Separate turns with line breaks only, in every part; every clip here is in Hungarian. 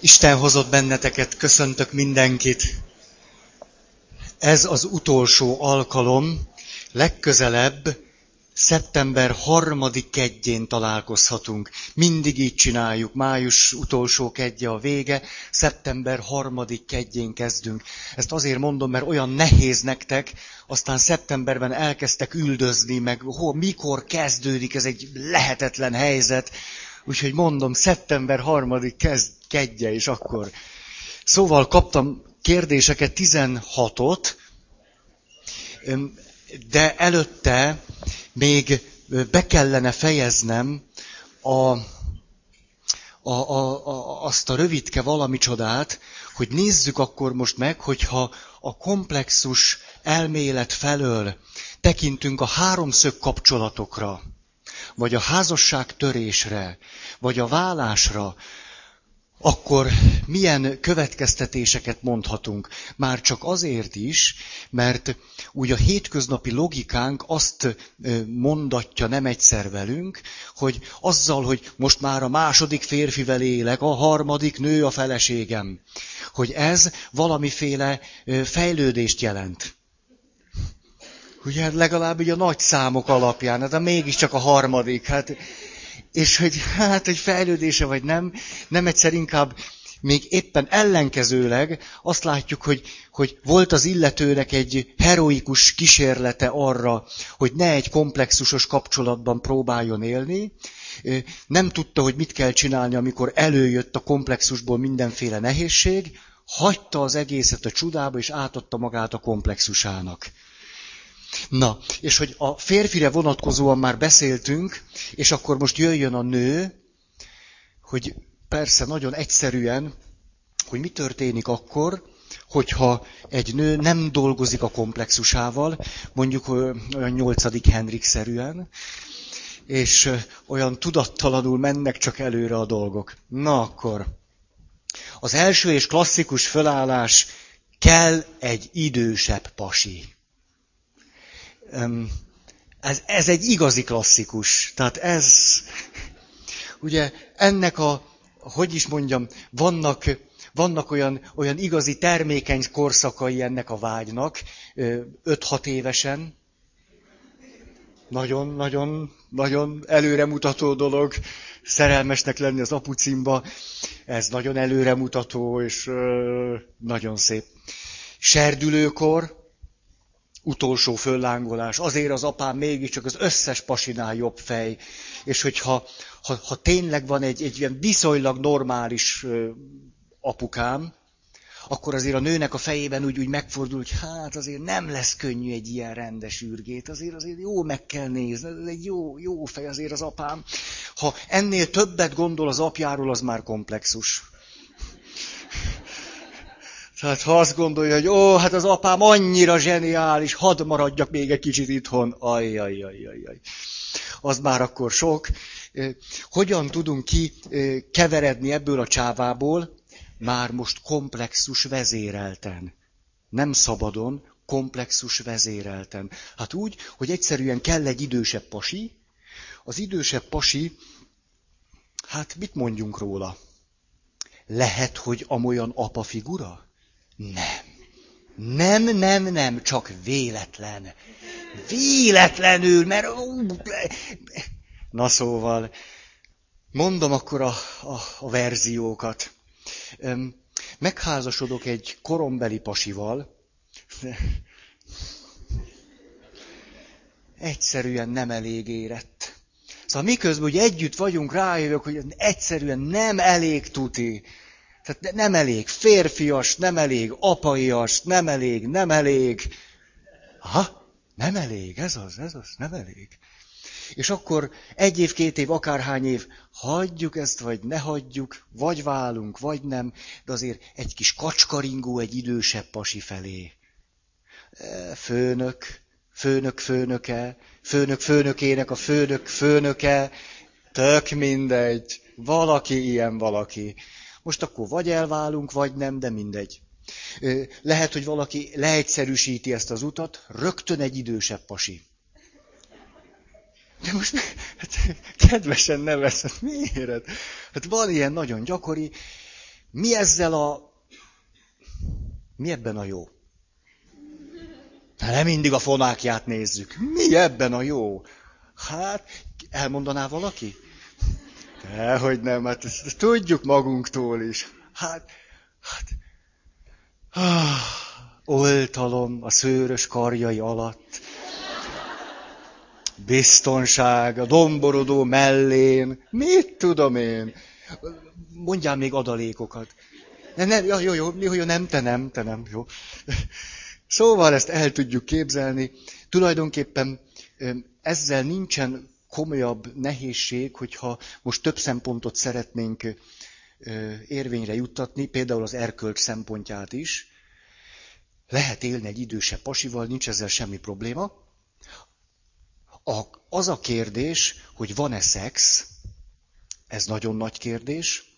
Isten hozott benneteket, köszöntök mindenkit. Ez az utolsó alkalom, legközelebb szeptember harmadik kedjén találkozhatunk. Mindig így csináljuk, május utolsó kedje a vége, szeptember harmadik kedjén kezdünk. Ezt azért mondom, mert olyan nehéz nektek, aztán szeptemberben elkezdtek üldözni, meg hol, mikor kezdődik, ez egy lehetetlen helyzet. Úgyhogy mondom, szeptember harmadik kezd, kedje, és akkor. Szóval kaptam kérdéseket, 16-ot, de előtte még be kellene fejeznem a, a, a, a, azt a rövidke valami csodát, hogy nézzük akkor most meg, hogyha a komplexus elmélet felől tekintünk a háromszög kapcsolatokra, vagy a házasság törésre, vagy a vállásra, akkor milyen következtetéseket mondhatunk? Már csak azért is, mert úgy a hétköznapi logikánk azt mondatja nem egyszer velünk, hogy azzal, hogy most már a második férfivel élek, a harmadik nő a feleségem, hogy ez valamiféle fejlődést jelent. Ugye legalább ugye a nagy számok alapján, hát de mégiscsak a harmadik, hát és hogy hát, egy fejlődése vagy nem, nem egyszer inkább még éppen ellenkezőleg azt látjuk, hogy, hogy volt az illetőnek egy heroikus kísérlete arra, hogy ne egy komplexusos kapcsolatban próbáljon élni, nem tudta, hogy mit kell csinálni, amikor előjött a komplexusból mindenféle nehézség, hagyta az egészet a csudába, és átadta magát a komplexusának. Na, és hogy a férfire vonatkozóan már beszéltünk, és akkor most jöjjön a nő, hogy persze nagyon egyszerűen, hogy mi történik akkor, hogyha egy nő nem dolgozik a komplexusával, mondjuk olyan nyolcadik Henrik-szerűen, és olyan tudattalanul mennek csak előre a dolgok. Na akkor, az első és klasszikus fölállás kell egy idősebb pasi ez, ez egy igazi klasszikus. Tehát ez, ugye ennek a, hogy is mondjam, vannak, vannak olyan, olyan igazi termékeny korszakai ennek a vágynak, 5-6 évesen, nagyon, nagyon, nagyon előremutató dolog szerelmesnek lenni az apucimba. Ez nagyon előremutató, és ö, nagyon szép. Serdülőkor, utolsó föllángolás, azért az apám mégiscsak az összes pasinál jobb fej, és hogyha ha, ha tényleg van egy, egy ilyen viszonylag normális apukám, akkor azért a nőnek a fejében úgy, úgy megfordul, hogy hát azért nem lesz könnyű egy ilyen rendes űrgét, azért azért jó meg kell nézni, ez egy jó, jó fej azért az apám. Ha ennél többet gondol az apjáról, az már komplexus. Tehát ha azt gondolja, hogy ó, hát az apám annyira zseniális, hadd maradjak még egy kicsit itthon, ajjajjajjaj. Az már akkor sok. Hogyan tudunk ki keveredni ebből a csávából? Már most komplexus vezérelten. Nem szabadon, komplexus vezérelten. Hát úgy, hogy egyszerűen kell egy idősebb pasi. Az idősebb pasi, hát mit mondjunk róla? Lehet, hogy amolyan apa figura? Nem. Nem, nem, nem, csak véletlen. Véletlenül, mert... Na szóval, mondom akkor a, a, a verziókat. Megházasodok egy korombeli pasival, egyszerűen nem elég érett. Szóval miközben hogy együtt vagyunk, rájövök, hogy egyszerűen nem elég tuti. Tehát nem elég férfias, nem elég apaias, nem elég, nem elég. Ha? Nem elég, ez az, ez az, nem elég. És akkor egy év, két év, akárhány év, hagyjuk ezt, vagy ne hagyjuk, vagy válunk, vagy nem, de azért egy kis kacskaringó egy idősebb pasi felé. E, főnök, főnök főnöke, főnök főnökének a főnök főnöke, tök mindegy, valaki ilyen valaki. Most akkor vagy elválunk, vagy nem, de mindegy. Lehet, hogy valaki leegyszerűsíti ezt az utat, rögtön egy idősebb pasi. De most hát, kedvesen nevez, hát miért? Hát van ilyen nagyon gyakori, Mi ezzel a... Mi ebben a jó? Hát nem mindig a fonákját nézzük. Mi ebben a jó? Hát, elmondaná valaki? Dehogy nem, hát ezt tudjuk magunktól is. Hát, hát, ah, oltalom a szőrös karjai alatt. Biztonság, a domborodó mellén. Mit tudom én? Mondjál még adalékokat. Nem, nem, jó, jó, jó, jó, nem, te nem, te nem, jó. Szóval ezt el tudjuk képzelni. Tulajdonképpen ezzel nincsen komolyabb nehézség, hogyha most több szempontot szeretnénk érvényre juttatni, például az erkölcs szempontját is. Lehet élni egy idősebb pasival, nincs ezzel semmi probléma. A, az a kérdés, hogy van-e szex, ez nagyon nagy kérdés.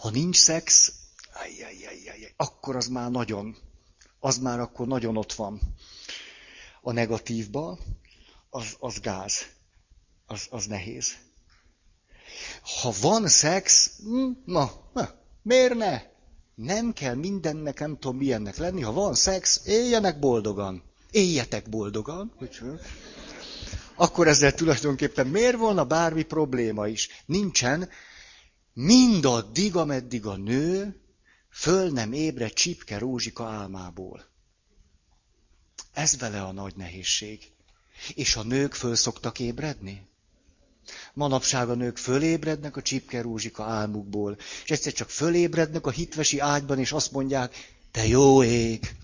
Ha nincs szex, ajjajajajaj, akkor az már nagyon, az már akkor nagyon ott van a negatívba, az, az gáz, az, az nehéz. Ha van szex, hm, na, na, miért ne? Nem kell mindennek, nem tudom milyennek lenni. Ha van szex, éljenek boldogan. Éljetek boldogan. Hogy, akkor ezzel tulajdonképpen miért volna bármi probléma is? Nincsen. Mindaddig, ameddig a nő föl nem ébre csipke rózsika álmából. Ez vele a nagy nehézség. És a nők föl szoktak ébredni? Manapság a nők fölébrednek a csipke rózsika álmukból, és egyszer csak fölébrednek a hitvesi ágyban, és azt mondják, te jó ég!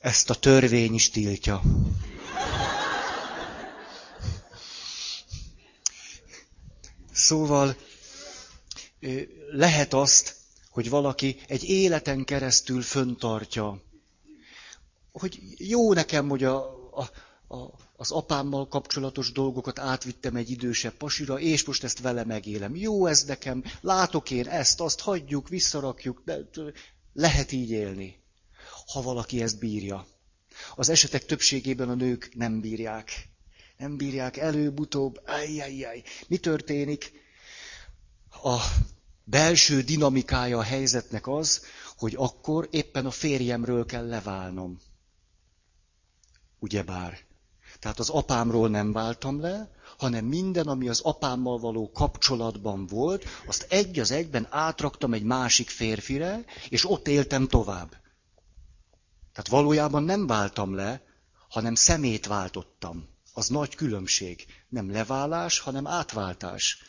Ezt a törvény is tiltja. Szóval lehet azt, hogy valaki egy életen keresztül föntartja, hogy jó nekem, hogy a, a, a, az apámmal kapcsolatos dolgokat átvittem egy idősebb pasira, és most ezt vele megélem. Jó ez nekem, látok én ezt, azt hagyjuk, visszarakjuk, de lehet így élni, ha valaki ezt bírja. Az esetek többségében a nők nem bírják. Nem bírják előbb-utóbb, ajjajjaj. Mi történik? A belső dinamikája a helyzetnek az, hogy akkor éppen a férjemről kell leválnom. Ugyebár. Tehát az apámról nem váltam le, hanem minden, ami az apámmal való kapcsolatban volt, azt egy az egyben átraktam egy másik férfire, és ott éltem tovább. Tehát valójában nem váltam le, hanem szemét váltottam. Az nagy különbség. Nem leválás, hanem átváltás.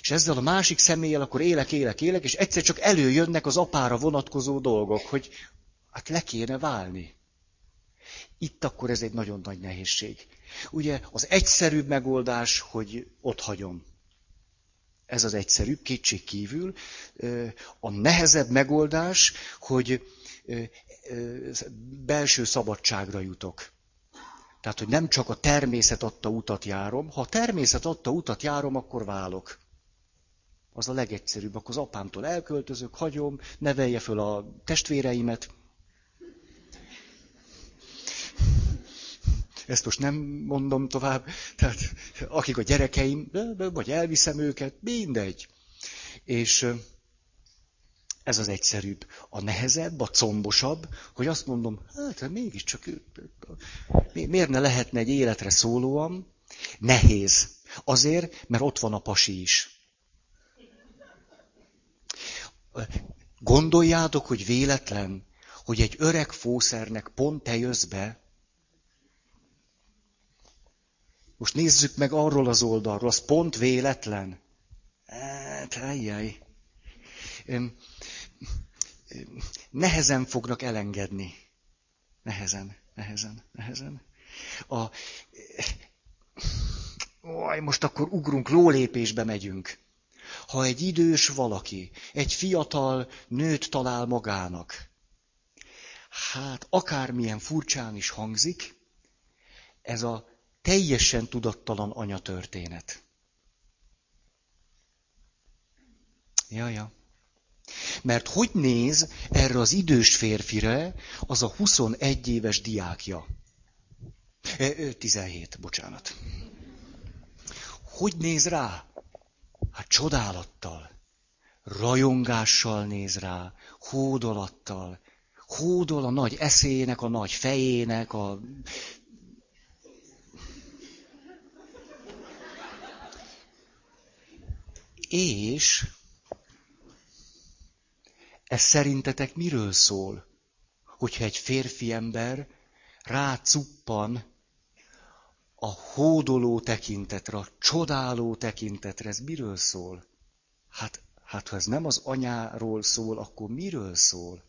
És ezzel a másik személlyel akkor élek, élek, élek, és egyszer csak előjönnek az apára vonatkozó dolgok, hogy hát le kéne válni. Itt akkor ez egy nagyon nagy nehézség. Ugye az egyszerűbb megoldás, hogy ott hagyom. Ez az egyszerűbb, kétség kívül. A nehezebb megoldás, hogy belső szabadságra jutok. Tehát, hogy nem csak a természet adta utat járom, ha a természet adta utat járom, akkor válok. Az a legegyszerűbb. Akkor az apámtól elköltözök, hagyom, nevelje föl a testvéreimet. Ezt most nem mondom tovább. Tehát akik a gyerekeim, vagy elviszem őket, mindegy. És ez az egyszerűbb. A nehezebb, a combosabb, hogy azt mondom, hát mégiscsak, miért ne lehetne egy életre szólóan? Nehéz. Azért, mert ott van a pasi is. Gondoljátok, hogy véletlen, hogy egy öreg fószernek pont te jössz be. Most nézzük meg arról az oldalról, az pont véletlen. Hát, ajjaj nehezen fognak elengedni. Nehezen, nehezen, nehezen. A, Oj, most akkor ugrunk, lólépésbe megyünk. Ha egy idős valaki, egy fiatal nőt talál magának, hát akármilyen furcsán is hangzik, ez a teljesen tudattalan anyatörténet. Ja, ja. Mert hogy néz erre az idős férfire az a 21 éves diákja? 17, bocsánat. Hogy néz rá? Hát csodálattal, rajongással néz rá, hódolattal, hódol a nagy eszének, a nagy fejének, a... És ez szerintetek miről szól? Hogyha egy férfi ember rácuppan a hódoló tekintetre, a csodáló tekintetre, ez miről szól? Hát, hát ha ez nem az anyáról szól, akkor miről szól?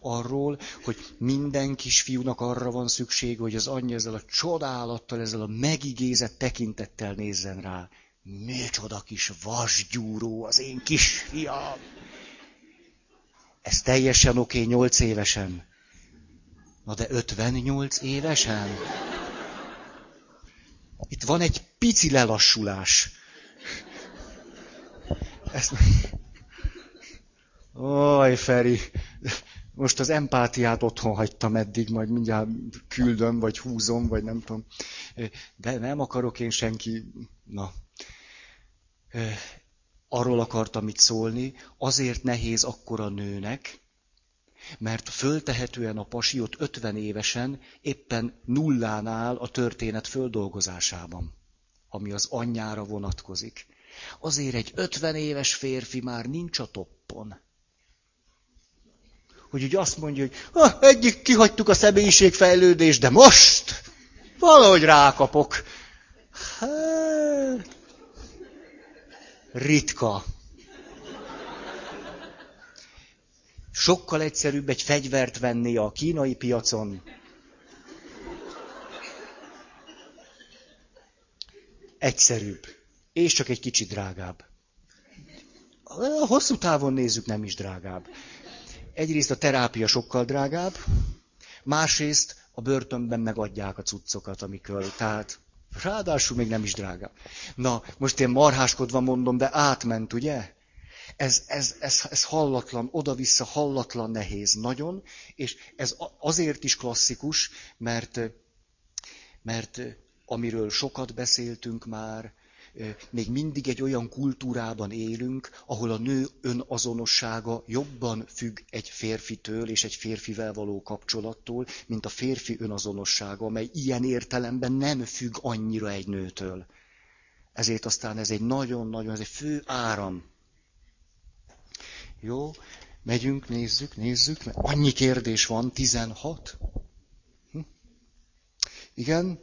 Arról, hogy minden kisfiúnak arra van szüksége, hogy az anyja ezzel a csodálattal, ezzel a megigézett tekintettel nézzen rá. Micsoda kis vasgyúró az én kisfiam! Ez teljesen oké okay, 8 évesen. Na de 58 évesen? Itt van egy pici lelassulás. Ezt... Oj, Feri, most az empátiát otthon hagytam eddig, majd mindjárt küldöm, vagy húzom, vagy nem tudom. De nem akarok én senki... Na. Arról akartam itt szólni, azért nehéz akkor a nőnek, mert föltehetően a pasi ott 50 évesen éppen nullán áll a történet földolgozásában, ami az anyjára vonatkozik. Azért egy 50 éves férfi már nincs a toppon. Hogy úgy azt mondja, hogy ah, egyik kihagytuk a személyiségfejlődést, de most valahogy rákapok. Hát, ritka. Sokkal egyszerűbb egy fegyvert venni a kínai piacon. Egyszerűbb. És csak egy kicsit drágább. A hosszú távon nézzük, nem is drágább. Egyrészt a terápia sokkal drágább, másrészt a börtönben megadják a cuccokat, amikor, tehát ráadásul még nem is drágább. Na, most én marháskodva mondom, de átment, ugye? Ez, ez, ez, ez hallatlan, oda-vissza hallatlan nehéz, nagyon, és ez azért is klasszikus, mert, mert amiről sokat beszéltünk már, még mindig egy olyan kultúrában élünk, ahol a nő önazonossága jobban függ egy férfitől és egy férfivel való kapcsolattól, mint a férfi önazonossága, amely ilyen értelemben nem függ annyira egy nőtől. Ezért aztán ez egy nagyon-nagyon, ez egy fő áram jó, megyünk, nézzük, nézzük, mert annyi kérdés van, 16. Hm? Igen?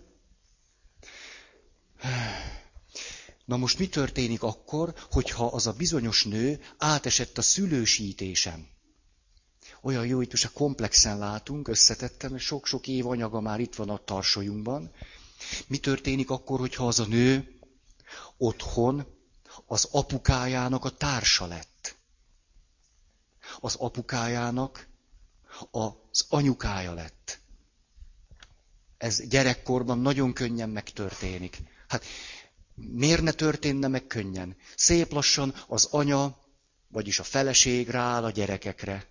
Na most mi történik akkor, hogyha az a bizonyos nő átesett a szülősítésen? Olyan jó, hogy most a komplexen látunk, összetettem, sok-sok év anyaga már itt van a tarsolyunkban. Mi történik akkor, hogyha az a nő otthon az apukájának a társa lett? Az apukájának az anyukája lett. Ez gyerekkorban nagyon könnyen megtörténik. Hát miért ne történne meg könnyen? Szép lassan az anya, vagyis a feleség rááll a gyerekekre.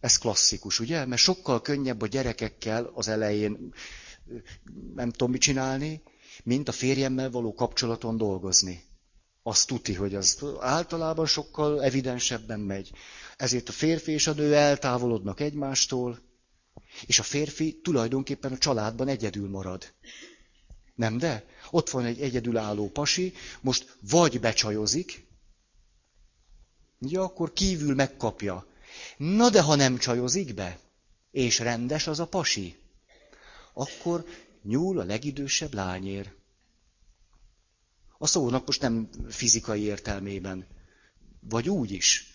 Ez klasszikus, ugye? Mert sokkal könnyebb a gyerekekkel az elején nem tudom mit csinálni, mint a férjemmel való kapcsolaton dolgozni. Azt tuti, hogy az általában sokkal evidensebben megy. Ezért a férfi és a nő eltávolodnak egymástól, és a férfi tulajdonképpen a családban egyedül marad. Nem de? Ott van egy egyedülálló pasi, most vagy becsajozik, ja, akkor kívül megkapja. Na de ha nem csajozik be, és rendes az a pasi, akkor nyúl a legidősebb lányér. A szónak most nem fizikai értelmében, vagy úgy is.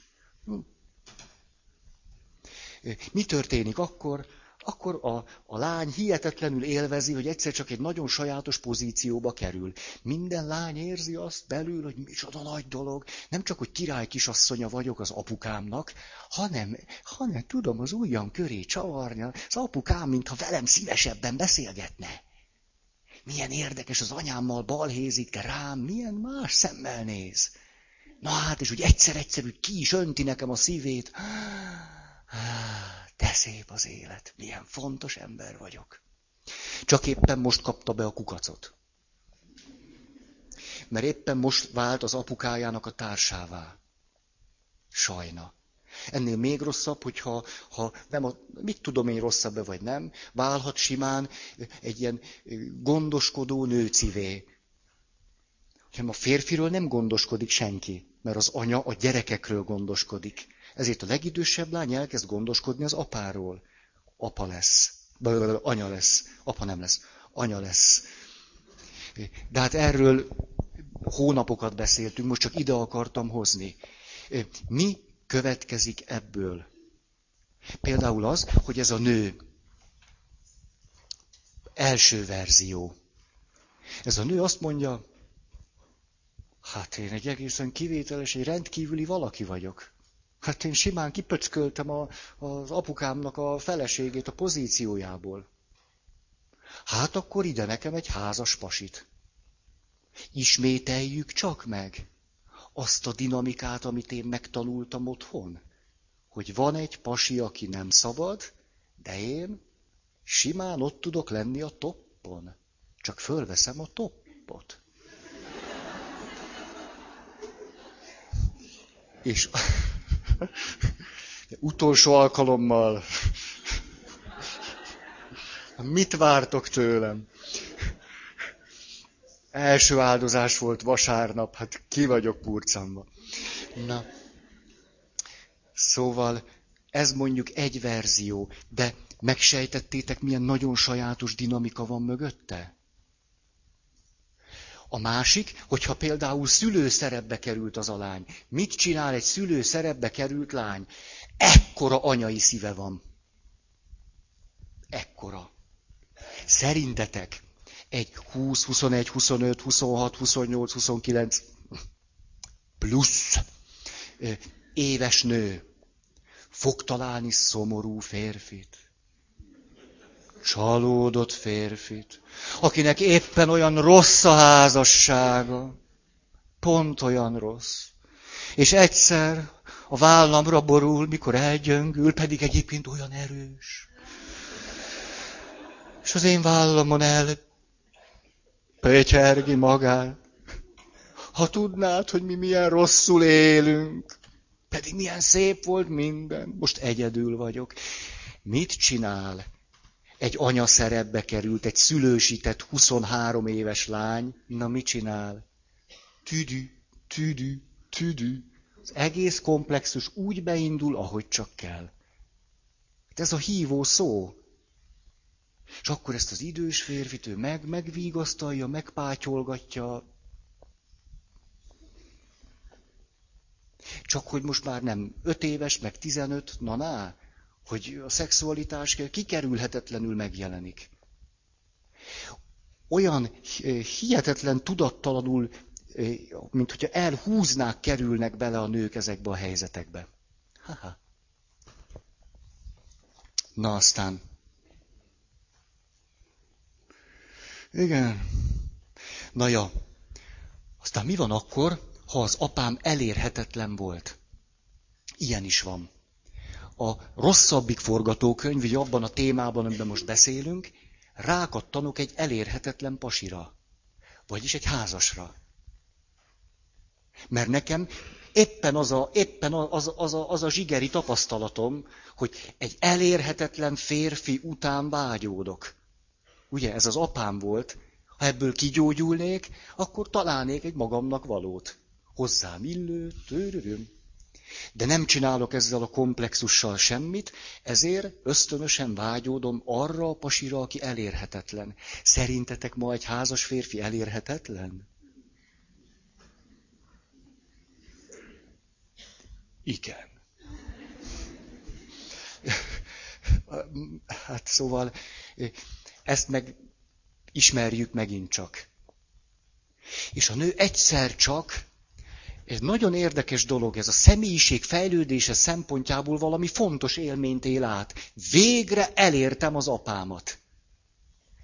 Mi történik akkor? Akkor a, a lány hihetetlenül élvezi, hogy egyszer csak egy nagyon sajátos pozícióba kerül. Minden lány érzi azt belül, hogy micsoda nagy dolog. Nem csak, hogy király kisasszonya vagyok az apukámnak, hanem, hanem tudom az ujjam köré csavarni az apukám, mintha velem szívesebben beszélgetne. Milyen érdekes, az anyámmal balhézik, rám milyen más szemmel néz. Na hát, és úgy egyszer-egyszer úgy ki is önti nekem a szívét. De szép az élet, milyen fontos ember vagyok. Csak éppen most kapta be a kukacot. Mert éppen most vált az apukájának a társává. Sajna. Ennél még rosszabb, hogyha ha nem a, mit tudom én rosszabb vagy nem, válhat simán egy ilyen gondoskodó nőcivé. Hanem a férfiről nem gondoskodik senki, mert az anya a gyerekekről gondoskodik. Ezért a legidősebb lány elkezd gondoskodni az apáról. Apa lesz. Anya lesz. Apa nem lesz. Anya lesz. De hát erről hónapokat beszéltünk, most csak ide akartam hozni. Mi következik ebből? Például az, hogy ez a nő első verzió. Ez a nő azt mondja, hát én egy egészen kivételes, egy rendkívüli valaki vagyok. Hát én simán kipöcköltem a, az apukámnak a feleségét a pozíciójából. Hát akkor ide nekem egy házas pasit. Ismételjük csak meg azt a dinamikát, amit én megtanultam otthon. Hogy van egy pasi, aki nem szabad, de én simán ott tudok lenni a toppon. Csak fölveszem a toppot. És utolsó alkalommal mit vártok tőlem? Első áldozás volt vasárnap, hát ki vagyok purcamba. Na, szóval ez mondjuk egy verzió, de megsejtettétek, milyen nagyon sajátos dinamika van mögötte? A másik, hogyha például szülőszerepbe került az a lány. Mit csinál egy szülőszerepbe került lány? Ekkora anyai szíve van. Ekkora. Szerintetek egy 20, 21, 25, 26, 28, 29 plusz éves nő fog találni szomorú férfit, csalódott férfit, akinek éppen olyan rossz a házassága, pont olyan rossz. És egyszer a vállamra borul, mikor elgyöngül, pedig egyébként olyan erős. És az én vállamon el petyergi magát. Ha tudnád, hogy mi milyen rosszul élünk, pedig milyen szép volt minden, most egyedül vagyok. Mit csinál? Egy anya szerepbe került, egy szülősített 23 éves lány, na mit csinál? Tüdű, tüdű, tüdű. Az egész komplexus úgy beindul, ahogy csak kell. Hát ez a hívó szó. És akkor ezt az idős férfit ő meg, megvigasztalja, megpátyolgatja. Csak hogy most már nem öt éves, meg tizenöt, na ná, hogy a szexualitás kikerülhetetlenül megjelenik. Olyan hihetetlen tudattalanul, mint hogyha elhúznák, kerülnek bele a nők ezekbe a helyzetekbe. Ha-ha. Na aztán. Igen. Na ja. Aztán mi van akkor, ha az apám elérhetetlen volt? Ilyen is van. A rosszabbik forgatókönyv, ugye abban a témában, amiben most beszélünk, rákattanok egy elérhetetlen pasira. Vagyis egy házasra. Mert nekem éppen az a, éppen az, az, a, az a zsigeri tapasztalatom, hogy egy elérhetetlen férfi után vágyódok. Ugye, ez az apám volt. Ha ebből kigyógyulnék, akkor találnék egy magamnak valót. Hozzám illő, töröröm. De nem csinálok ezzel a komplexussal semmit, ezért ösztönösen vágyódom arra a pasira, aki elérhetetlen. Szerintetek ma egy házas férfi elérhetetlen? Igen. Hát szóval ezt meg ismerjük megint csak. És a nő egyszer csak, ez nagyon érdekes dolog, ez a személyiség fejlődése szempontjából valami fontos élményt él át. Végre elértem az apámat.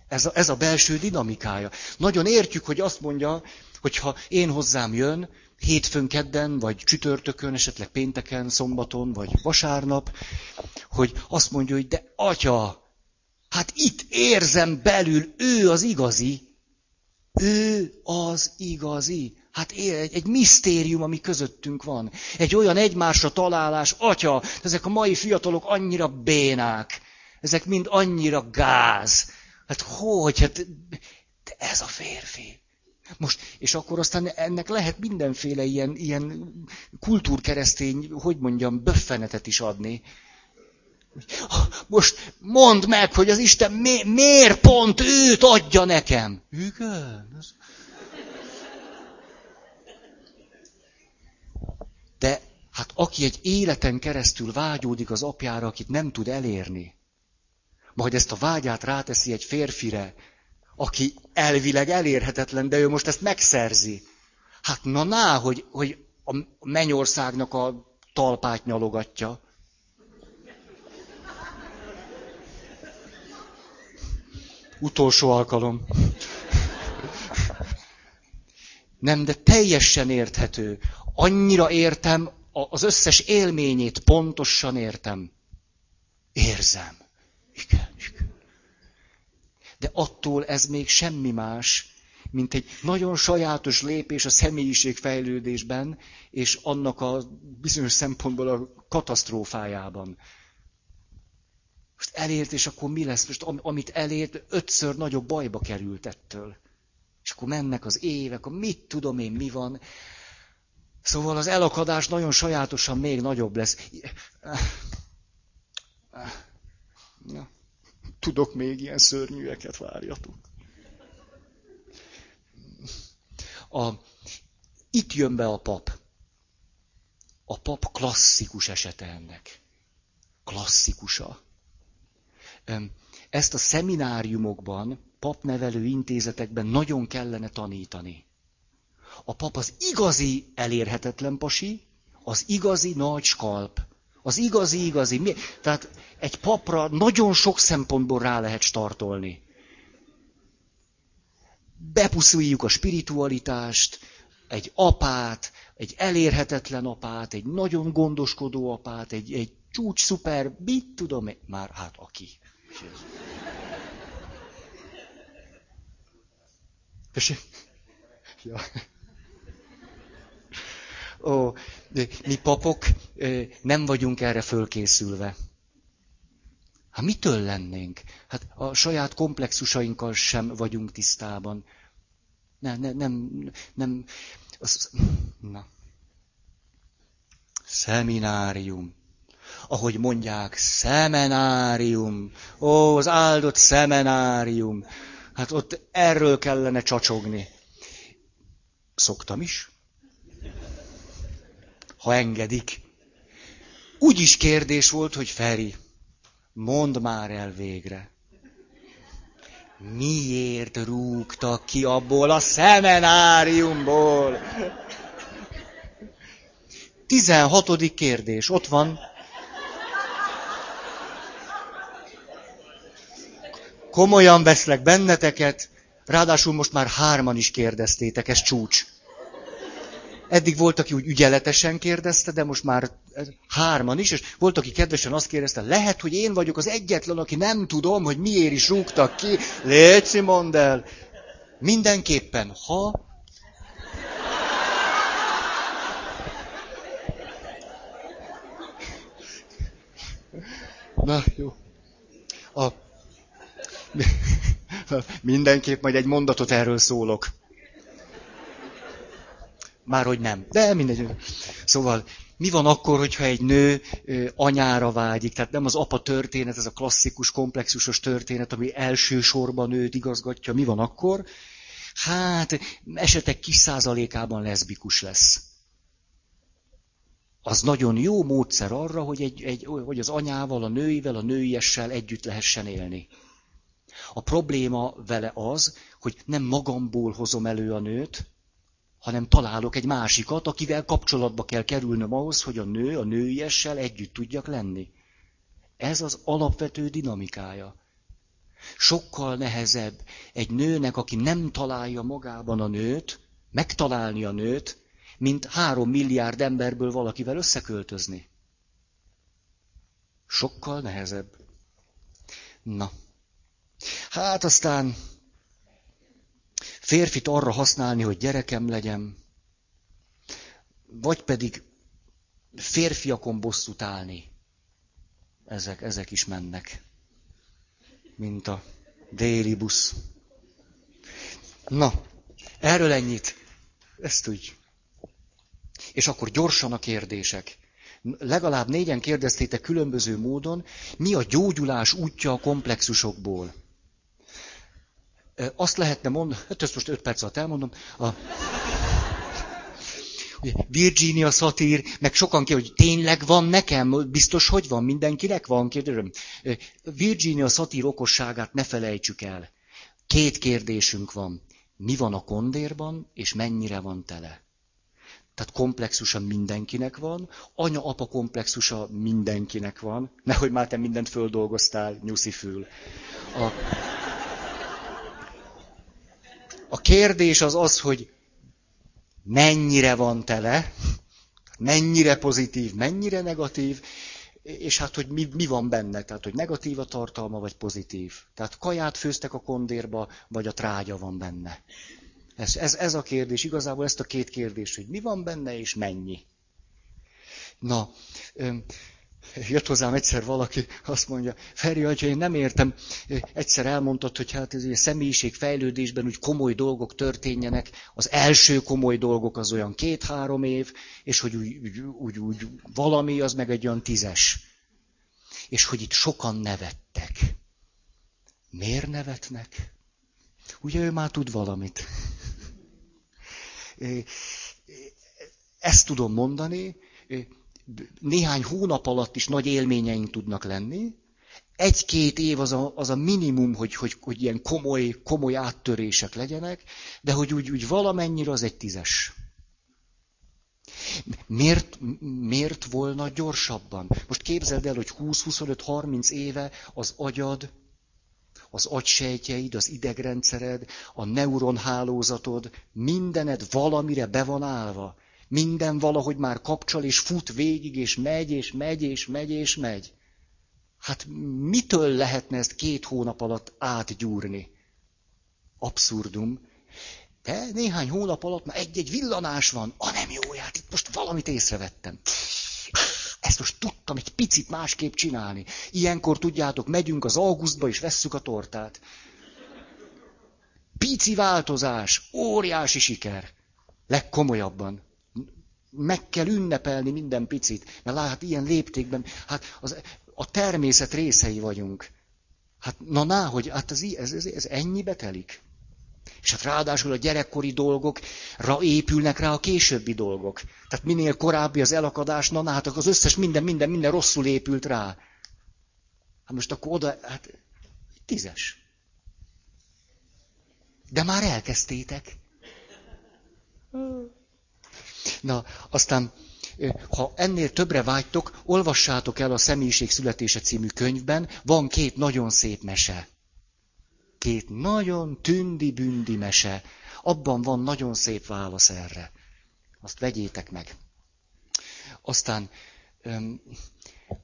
Ez a, ez a belső dinamikája. Nagyon értjük, hogy azt mondja, hogy ha én hozzám jön, hétfőn, kedden, vagy csütörtökön, esetleg pénteken, szombaton, vagy vasárnap, hogy azt mondja, hogy de atya, hát itt érzem belül, ő az igazi. Ő az igazi. Hát egy, egy misztérium, ami közöttünk van. Egy olyan egymásra találás, atya, ezek a mai fiatalok annyira bénák. Ezek mind annyira gáz. Hát hogy, hát de ez a férfi. Most, és akkor aztán ennek lehet mindenféle ilyen, ilyen kultúrkeresztény, hogy mondjam, böffenetet is adni. Most mondd meg, hogy az Isten mi, miért pont őt adja nekem. Igen. De hát aki egy életen keresztül vágyódik az apjára, akit nem tud elérni, majd ezt a vágyát ráteszi egy férfire, aki elvileg elérhetetlen, de ő most ezt megszerzi. Hát na ná, hogy, hogy a mennyországnak a talpát nyalogatja. Utolsó alkalom. Nem, de teljesen érthető. Annyira értem, az összes élményét pontosan értem. Érzem. Igen, igen. De attól ez még semmi más, mint egy nagyon sajátos lépés a személyiségfejlődésben, és annak a bizonyos szempontból a katasztrófájában. Most elért, és akkor mi lesz? Most amit elért, ötször nagyobb bajba került ettől. És akkor mennek az évek, akkor mit tudom én, mi van. Szóval az elakadás nagyon sajátosan még nagyobb lesz. Ja. Tudok még ilyen szörnyűeket, várjatok. A, itt jön be a pap. A pap klasszikus esete ennek. Klasszikusa. Ezt a szemináriumokban, papnevelő intézetekben nagyon kellene tanítani. A pap az igazi elérhetetlen pasi, az igazi nagy skalp, az igazi, igazi. Mi? Tehát egy papra nagyon sok szempontból rá lehet startolni. Bepuszuljuk a spiritualitást, egy apát, egy elérhetetlen apát, egy nagyon gondoskodó apát, egy, egy csúcs szuper, mit tudom már hát aki. Tessék? Ja. Ó, mi papok nem vagyunk erre fölkészülve. Hát mitől lennénk? Hát a saját komplexusainkkal sem vagyunk tisztában. Ne, ne, nem, nem, az, na. Szeminárium. Ahogy mondják, szemenárium. Ó, az áldott szemenárium. Hát ott erről kellene csacsogni. Szoktam is ha engedik. Úgy is kérdés volt, hogy Feri, mondd már el végre. Miért rúgtak ki abból a szemenáriumból? Tizenhatodik kérdés, ott van. Komolyan veszlek benneteket, ráadásul most már hárman is kérdeztétek, ez csúcs. Eddig volt, aki úgy ügyeletesen kérdezte, de most már hárman is, és volt, aki kedvesen azt kérdezte, lehet, hogy én vagyok az egyetlen, aki nem tudom, hogy miért is rúgtak ki. Léci, mondd el. Mindenképpen, ha... Na, jó. A... Mindenképp majd egy mondatot erről szólok. Már hogy nem. De mindegy. Szóval mi van akkor, hogyha egy nő anyára vágyik? Tehát nem az apa történet, ez a klasszikus, komplexusos történet, ami elsősorban nőt igazgatja. Mi van akkor? Hát, esetek kis százalékában leszbikus lesz. Az nagyon jó módszer arra, hogy, egy, egy, hogy az anyával, a nőivel, a nőiessel együtt lehessen élni. A probléma vele az, hogy nem magamból hozom elő a nőt, hanem találok egy másikat, akivel kapcsolatba kell kerülnöm ahhoz, hogy a nő a nőiessel együtt tudjak lenni. Ez az alapvető dinamikája. Sokkal nehezebb egy nőnek, aki nem találja magában a nőt, megtalálni a nőt, mint három milliárd emberből valakivel összeköltözni. Sokkal nehezebb. Na. Hát aztán férfit arra használni, hogy gyerekem legyen, vagy pedig férfiakon bosszút állni. Ezek, ezek is mennek. Mint a déli busz. Na, erről ennyit. Ezt úgy. És akkor gyorsan a kérdések. Legalább négyen kérdeztétek különböző módon, mi a gyógyulás útja a komplexusokból. Azt lehetne mondani, hát ezt most öt perc alatt elmondom, a Virginia szatír, meg sokan ki, hogy tényleg van nekem, biztos, hogy van, mindenkinek van, kérdezem. Virginia szatír okosságát ne felejtsük el. Két kérdésünk van. Mi van a kondérban, és mennyire van tele? Tehát komplexusa mindenkinek van, anya-apa komplexusa mindenkinek van. Nehogy már te mindent földolgoztál, nyuszi fül. A, a kérdés az az, hogy mennyire van tele, mennyire pozitív, mennyire negatív, és hát, hogy mi, mi van benne, tehát, hogy negatív a tartalma, vagy pozitív. Tehát kaját főztek a kondérba, vagy a trágya van benne. Ez, ez, ez a kérdés, igazából ezt a két kérdést, hogy mi van benne, és mennyi. Na, jött hozzám egyszer valaki, azt mondja, Feri, hogy én nem értem, egyszer elmondtad, hogy hát ez a személyiségfejlődésben úgy komoly dolgok történjenek, az első komoly dolgok az olyan két-három év, és hogy úgy, úgy, úgy, úgy valami az meg egy olyan tízes. És hogy itt sokan nevettek. Miért nevetnek? Ugye ő már tud valamit. Ezt tudom mondani, néhány hónap alatt is nagy élményeink tudnak lenni. Egy-két év az a, az a minimum, hogy, hogy, hogy ilyen komoly, komoly áttörések legyenek, de hogy úgy, úgy valamennyire az egy tízes. Miért, miért volna gyorsabban? Most képzeld el, hogy 20-25-30 éve az agyad, az agysejtjeid, az idegrendszered, a neuronhálózatod, mindened valamire be van állva. Minden valahogy már kapcsol, és fut végig, és megy, és megy, és megy, és megy. Hát mitől lehetne ezt két hónap alatt átgyúrni? Abszurdum. De néhány hónap alatt már egy-egy villanás van. A nem jó, hát itt most valamit észrevettem. Ezt most tudtam egy picit másképp csinálni. Ilyenkor tudjátok, megyünk az augusztba és vesszük a tortát. Pici változás, óriási siker. Legkomolyabban meg kell ünnepelni minden picit, mert lát, ilyen léptékben, hát az, a természet részei vagyunk. Hát na, na, hogy hát ez, ez, ez, ez ennyibe telik. És hát ráadásul a gyerekkori dolgokra épülnek rá a későbbi dolgok. Tehát minél korábbi az elakadás, na, na hát az összes minden, minden, minden rosszul épült rá. Hát most akkor oda, hát tízes. De már elkezdtétek. Na, aztán, ha ennél többre vágytok, olvassátok el a Személyiség születése című könyvben, van két nagyon szép mese. Két nagyon tündi-bündi mese. Abban van nagyon szép válasz erre. Azt vegyétek meg. Aztán,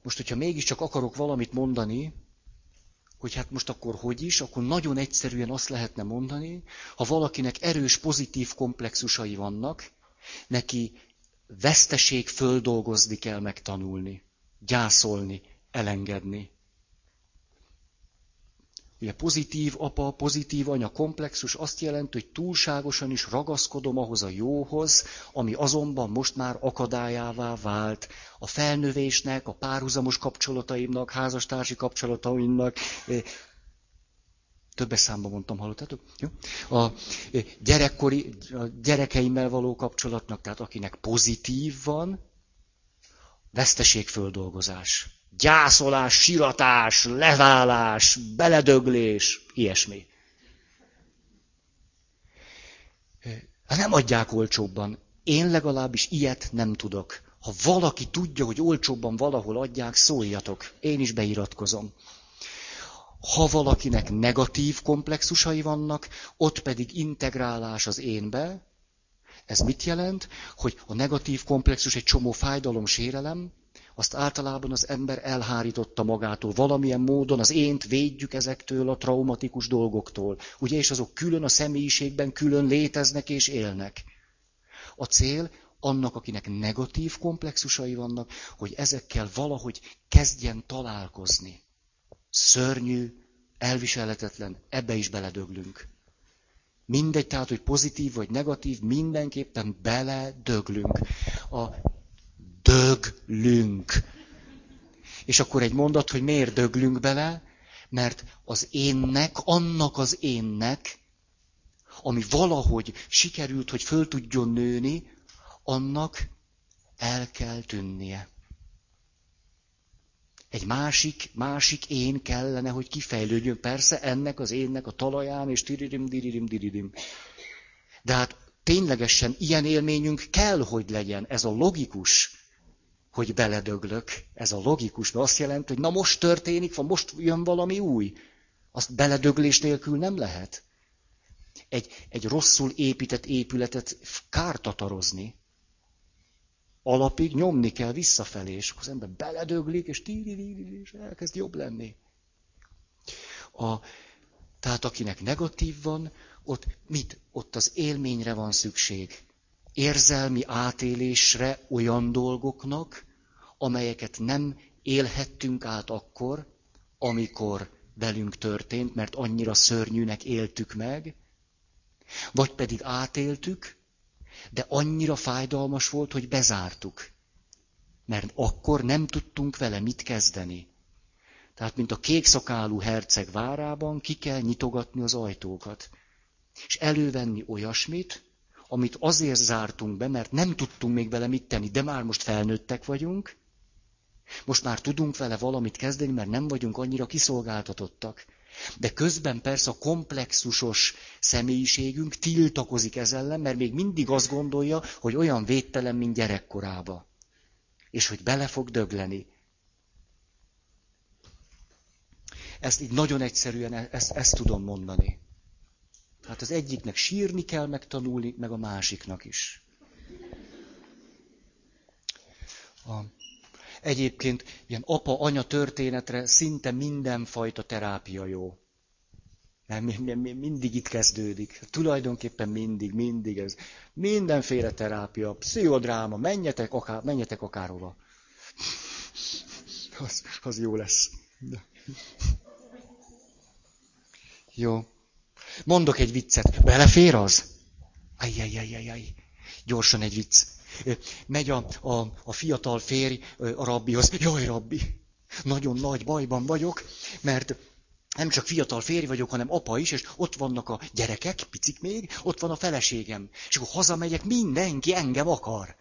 most, hogyha mégiscsak akarok valamit mondani, hogy hát most akkor hogy is, akkor nagyon egyszerűen azt lehetne mondani, ha valakinek erős pozitív komplexusai vannak, Neki veszteség földolgozni kell megtanulni, gyászolni, elengedni. Ugye pozitív apa, pozitív anya komplexus azt jelenti, hogy túlságosan is ragaszkodom ahhoz a jóhoz, ami azonban most már akadályává vált a felnövésnek, a párhuzamos kapcsolataimnak, házastársi kapcsolataimnak, Többes számban mondtam, hallottátok? Jó? A gyerekkori, a gyerekeimmel való kapcsolatnak, tehát akinek pozitív van, veszteségföldolgozás, gyászolás, siratás, leválás, beledöglés, ilyesmi. Nem adják olcsóbban. Én legalábbis ilyet nem tudok. Ha valaki tudja, hogy olcsóbban valahol adják, szóljatok. Én is beiratkozom. Ha valakinek negatív komplexusai vannak, ott pedig integrálás az énbe, Ez mit jelent? Hogy a negatív komplexus egy csomó fájdalom, sérelem, azt általában az ember elhárította magától. Valamilyen módon az ént védjük ezektől a traumatikus dolgoktól. Ugye, és azok külön a személyiségben külön léteznek és élnek. A cél annak, akinek negatív komplexusai vannak, hogy ezekkel valahogy kezdjen találkozni. Szörnyű, elviselhetetlen, ebbe is beledöglünk. Mindegy, tehát, hogy pozitív vagy negatív, mindenképpen beledöglünk. A döglünk. És akkor egy mondat, hogy miért döglünk bele, mert az énnek, annak az énnek, ami valahogy sikerült, hogy föl tudjon nőni, annak el kell tűnnie. Egy másik, másik én kellene, hogy kifejlődjön. Persze ennek az énnek a talaján, és tiririm, diririm, diririm. De hát ténylegesen ilyen élményünk kell, hogy legyen. Ez a logikus, hogy beledöglök. Ez a logikus, mert azt jelenti, hogy na most történik, van most jön valami új. Azt beledöglés nélkül nem lehet. Egy, egy rosszul épített épületet kártatarozni alapig nyomni kell visszafelé, és akkor az ember beledöglik, és és elkezd jobb lenni. A, tehát akinek negatív van, ott mit? Ott az élményre van szükség. Érzelmi átélésre olyan dolgoknak, amelyeket nem élhettünk át akkor, amikor velünk történt, mert annyira szörnyűnek éltük meg, vagy pedig átéltük, de annyira fájdalmas volt, hogy bezártuk. Mert akkor nem tudtunk vele mit kezdeni. Tehát, mint a kékszakálú herceg várában, ki kell nyitogatni az ajtókat. És elővenni olyasmit, amit azért zártunk be, mert nem tudtunk még vele mit tenni, de már most felnőttek vagyunk, most már tudunk vele valamit kezdeni, mert nem vagyunk annyira kiszolgáltatottak. De közben persze a komplexusos személyiségünk tiltakozik ez ellen, mert még mindig azt gondolja, hogy olyan védtelen, mint gyerekkorába. És hogy bele fog dögleni. Ezt így nagyon egyszerűen e- ezt, ezt tudom mondani. Hát az egyiknek sírni kell megtanulni, meg a másiknak is. A, Egyébként ilyen apa-anya történetre szinte mindenfajta terápia jó. Mert mindig itt kezdődik. Tulajdonképpen mindig, mindig ez. Mindenféle terápia, pszichodráma, menjetek, akár, menjetek akárhova. Az, az jó lesz. De. Jó. Mondok egy viccet. Belefér az? Ajjajajajaj. Gyorsan egy vicc. Megy a, a, a fiatal férj a rabbihoz. Jaj, rabbi, nagyon nagy bajban vagyok, mert nem csak fiatal férj vagyok, hanem apa is, és ott vannak a gyerekek, picik még, ott van a feleségem. És akkor hazamegyek, mindenki engem akar.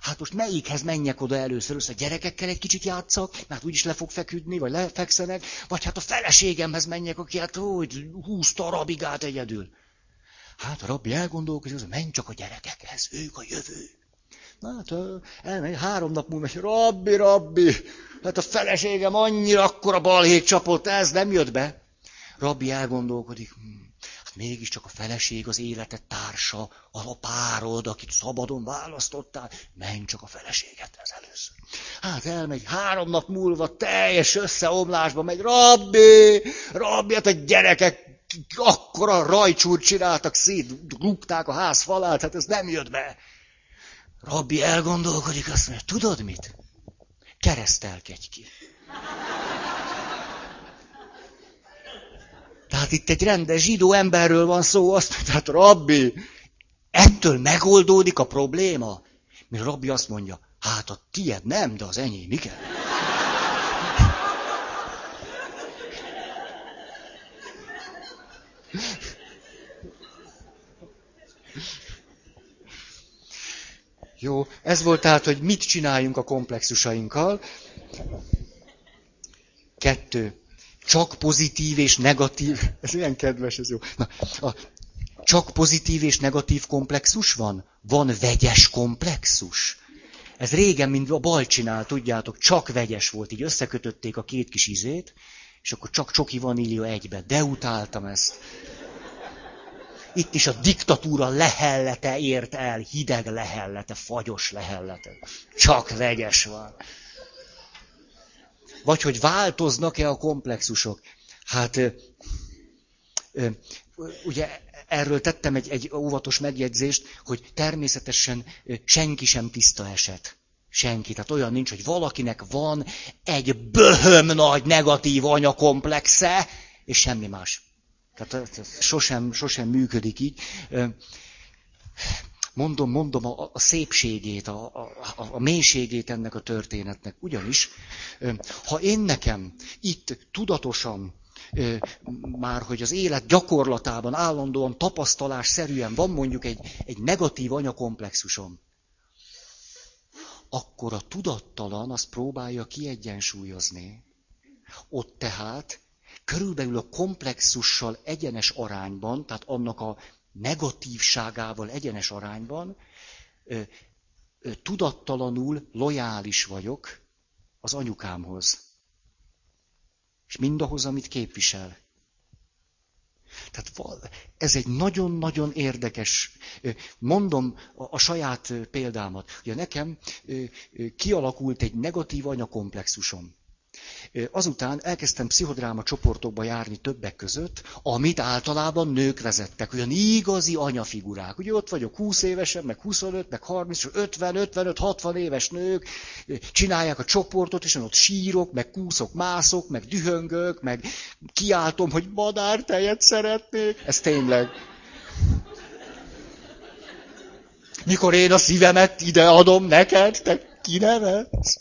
Hát most melyikhez menjek oda először? Össze a gyerekekkel egy kicsit játszak, mert úgyis le fog feküdni, vagy lefekszenek, vagy hát a feleségemhez menjek, aki hát úgy húsz darabig egyedül. Hát a rabbi elgondolkozik, hogy menj csak a gyerekekhez, ők a jövő. Na hát elmegy, három nap múlva megy, rabbi, rabbi, hát a feleségem annyira akkora balhék csapott, ez nem jött be. Rabbi elgondolkodik, hm, hát mégiscsak a feleség az életed társa, az a párod, akit szabadon választottál, menj csak a feleségedhez először. Hát elmegy, három nap múlva teljes összeomlásba megy, rabbi, rabbi, hát a gyerekek akkora rajcsúrt csináltak, szét rúgták a ház falát, hát ez nem jött be. Rabbi elgondolkodik, azt mondja, tudod mit? Keresztelkedj ki. Tehát itt egy rendes zsidó emberről van szó, azt mondja, hát rabbi, ettől megoldódik a probléma? Mert rabbi azt mondja, hát a tied nem, de az enyém igen. Jó, ez volt tehát, hogy mit csináljunk a komplexusainkkal. Kettő. Csak pozitív és negatív. Ez ilyen kedves, ez jó. Na, a, csak pozitív és negatív komplexus van? Van vegyes komplexus? Ez régen, mint a balcsinál, tudjátok, csak vegyes volt, így összekötötték a két kis izét, és akkor csak csoki vanília egybe. De utáltam ezt. Itt is a diktatúra lehellete ért el, hideg lehellete, fagyos lehellete. Csak vegyes van. Vagy hogy változnak-e a komplexusok. Hát, ö, ö, ugye erről tettem egy, egy óvatos megjegyzést, hogy természetesen senki sem tiszta eset. Senki. Tehát olyan nincs, hogy valakinek van egy böhöm nagy negatív anyakomplexe, és semmi más. Tehát ez sosem, sosem működik így. Mondom, mondom a, a szépségét, a, a, a mélységét ennek a történetnek. Ugyanis, ha én nekem itt tudatosan, már hogy az élet gyakorlatában állandóan tapasztalás szerűen van mondjuk egy, egy negatív anyakomplexusom, akkor a tudattalan azt próbálja kiegyensúlyozni. Ott tehát körülbelül a komplexussal egyenes arányban, tehát annak a negatívságával egyenes arányban, tudattalanul lojális vagyok az anyukámhoz. És mindahhoz, amit képvisel. Tehát ez egy nagyon-nagyon érdekes, mondom a saját példámat. Ugye nekem kialakult egy negatív anyakomplexusom. Azután elkezdtem pszichodráma csoportokba járni többek között, amit általában nők vezettek, olyan igazi anyafigurák. Ugye ott vagyok 20 évesen, meg 25, meg 30, 50, 55, 60 éves nők, csinálják a csoportot, és ott sírok, meg kúszok, mászok, meg dühöngök, meg kiáltom, hogy madártejet szeretnék. Ez tényleg. Mikor én a szívemet ide adom neked, te kinevetsz?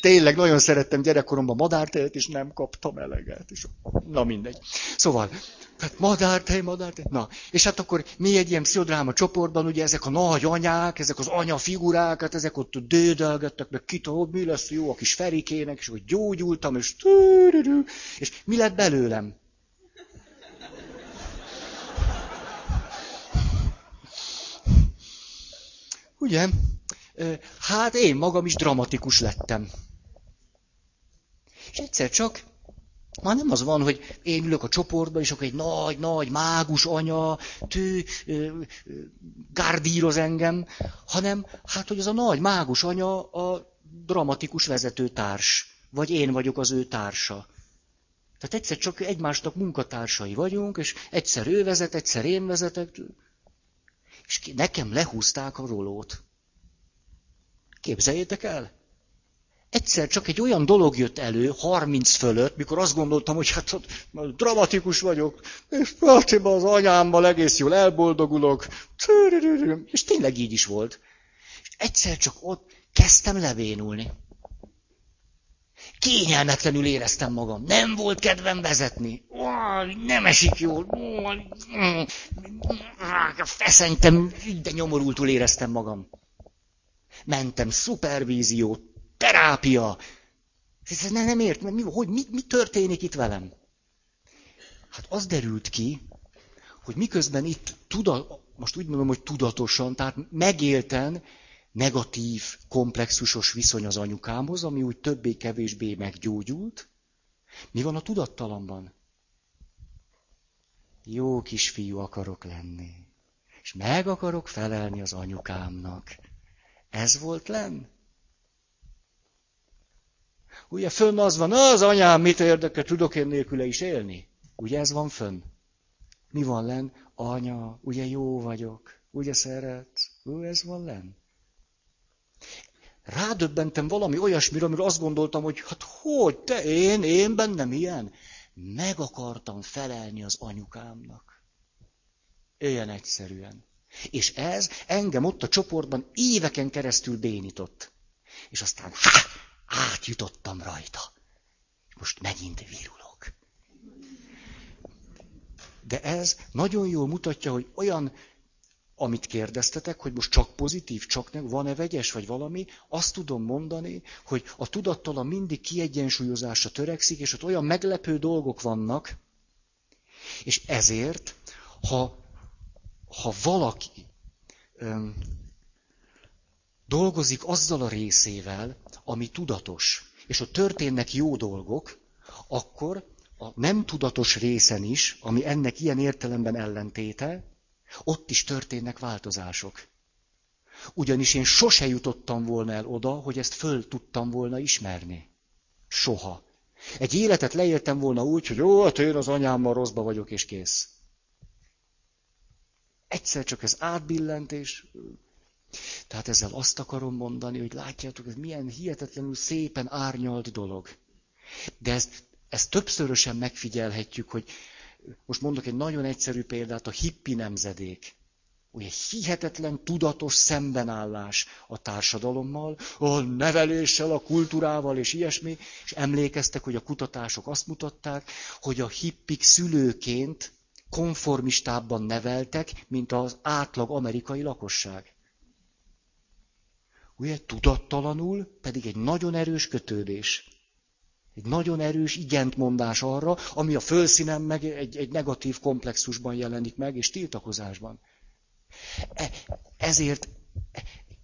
Tényleg nagyon szerettem gyerekkoromban madártejet, és nem kaptam eleget. És, na mindegy. Szóval, hát madártej, madártej. Na, és hát akkor mi egy ilyen pszichodráma csoportban, ugye ezek a nagy anyák, ezek az anyafigurák, hát ezek ott dődelgettek, meg ki mi lesz jó a kis ferikének, és hogy gyógyultam, és és mi lett belőlem? Ugye? Hát én magam is dramatikus lettem. És egyszer csak, már nem az van, hogy én ülök a csoportban, és akkor egy nagy-nagy mágus anya, tő, gárdíroz engem, hanem hát, hogy az a nagy mágus anya a dramatikus vezetőtárs, vagy én vagyok az ő társa. Tehát egyszer csak egymásnak munkatársai vagyunk, és egyszer ő vezet, egyszer én vezetek, és nekem lehúzták a rolót. Képzeljétek el? Egyszer csak egy olyan dolog jött elő, 30 fölött, mikor azt gondoltam, hogy hát ott dramatikus vagyok, és Fatima az anyámmal egész jól elboldogulok, és tényleg így is volt. És egyszer csak ott kezdtem levénulni. Kényelmetlenül éreztem magam. Nem volt kedvem vezetni. Nem esik jól. Feszenytem, de nyomorultul éreztem magam mentem, szupervízió, terápia. Ez nem, nem ért, mi, hogy, mi, mi történik itt velem? Hát az derült ki, hogy miközben itt tudat, most úgy mondom, hogy tudatosan, tehát megélten negatív, komplexusos viszony az anyukámhoz, ami úgy többé-kevésbé meggyógyult. Mi van a tudattalamban? Jó kisfiú akarok lenni. És meg akarok felelni az anyukámnak. Ez volt lenn? Ugye fönn az van, az anyám mit érdekel, tudok én nélküle is élni? Ugye ez van fönn? Mi van len? Anya, ugye jó vagyok, ugye szeret, ő ez van len? Rádöbbentem valami olyasmire, amiről azt gondoltam, hogy hát hogy, te, én, én bennem ilyen? Meg akartam felelni az anyukámnak. Ilyen egyszerűen. És ez engem ott a csoportban éveken keresztül bénított. És aztán, ha, átjutottam rajta. Most megint virulok. De ez nagyon jól mutatja, hogy olyan, amit kérdeztetek, hogy most csak pozitív, csak nem, van-e vegyes, vagy valami, azt tudom mondani, hogy a tudattala mindig kiegyensúlyozásra törekszik, és ott olyan meglepő dolgok vannak, és ezért, ha ha valaki öm, dolgozik azzal a részével, ami tudatos, és ott történnek jó dolgok, akkor a nem tudatos részen is, ami ennek ilyen értelemben ellentéte, ott is történnek változások. Ugyanis én sose jutottam volna el oda, hogy ezt föl tudtam volna ismerni. Soha. Egy életet leéltem volna úgy, hogy jó, hát én az anyámmal rosszba vagyok, és kész. Egyszer csak ez átbillent, és... Tehát ezzel azt akarom mondani, hogy látjátok, ez milyen hihetetlenül szépen árnyalt dolog. De ezt, ezt többszörösen megfigyelhetjük, hogy most mondok egy nagyon egyszerű példát, a hippi nemzedék. Ugye hihetetlen tudatos szembenállás a társadalommal, a neveléssel, a kultúrával és ilyesmi, és emlékeztek, hogy a kutatások azt mutatták, hogy a hippik szülőként konformistábban neveltek, mint az átlag amerikai lakosság. Ugye tudattalanul pedig egy nagyon erős kötődés. Egy nagyon erős igentmondás arra, ami a fölszínen meg egy, egy negatív komplexusban jelenik meg, és tiltakozásban. E, ezért,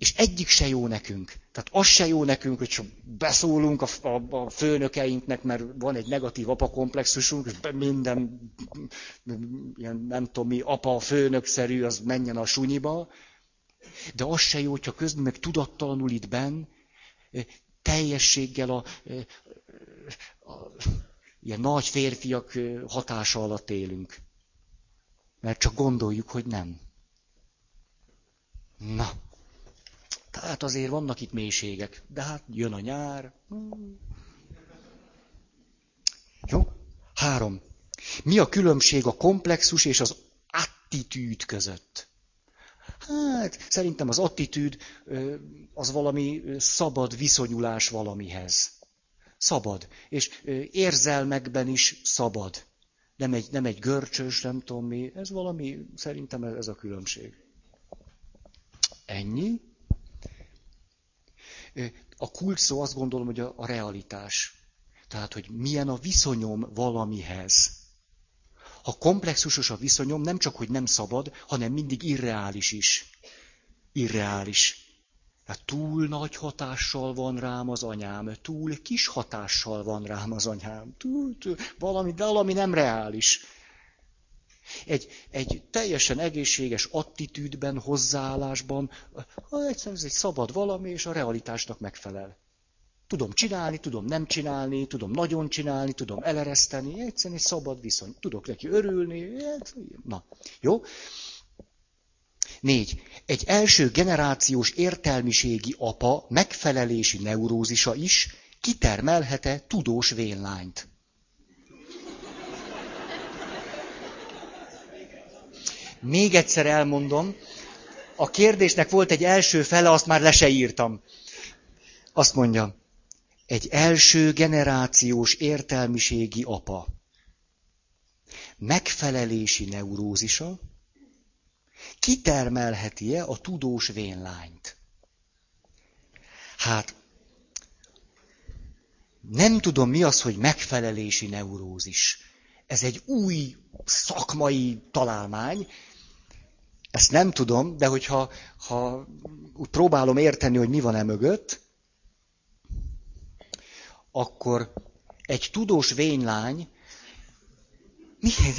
és egyik se jó nekünk. Tehát az se jó nekünk, hogy csak beszólunk a, a, a főnökeinknek, mert van egy negatív apakomplexusunk, és minden, ilyen nem tudom mi, apa főnökszerű, az menjen a sunyiba. De az se jó, hogyha közben meg tudattalanul itt benn, teljességgel a, a, a ilyen nagy férfiak hatása alatt élünk. Mert csak gondoljuk, hogy nem. Na, tehát azért vannak itt mélységek, de hát jön a nyár. Jó? Három. Mi a különbség a komplexus és az attitűd között? Hát, szerintem az attitűd az valami szabad viszonyulás valamihez. Szabad. És érzelmekben is szabad. Nem egy, nem egy görcsös, nem tudom mi. Ez valami, szerintem ez a különbség. Ennyi. A kult szó azt gondolom, hogy a, a realitás. Tehát, hogy milyen a viszonyom valamihez. Ha komplexusos a viszonyom, nem csak, hogy nem szabad, hanem mindig irreális is. Irreális. Hát túl nagy hatással van rám az anyám, túl kis hatással van rám az anyám, túl, túl valami, valami nem reális. Egy, egy teljesen egészséges attitűdben, hozzáállásban, egyszerűen ez egy szabad valami, és a realitásnak megfelel. Tudom csinálni, tudom nem csinálni, tudom nagyon csinálni, tudom elereszteni, egyszerűen egy szabad viszony. Tudok neki örülni, na, jó? Négy. Egy első generációs értelmiségi apa megfelelési neurózisa is kitermelhet-e tudós vénlányt? Még egyszer elmondom, a kérdésnek volt egy első fele, azt már le se írtam. Azt mondja, egy első generációs értelmiségi apa megfelelési neurózisa kitermelheti-e a tudós vénlányt? Hát, nem tudom mi az, hogy megfelelési neurózis. Ez egy új szakmai találmány, ezt nem tudom, de hogyha ha úgy próbálom érteni, hogy mi van e mögött, akkor egy tudós vénylány miért?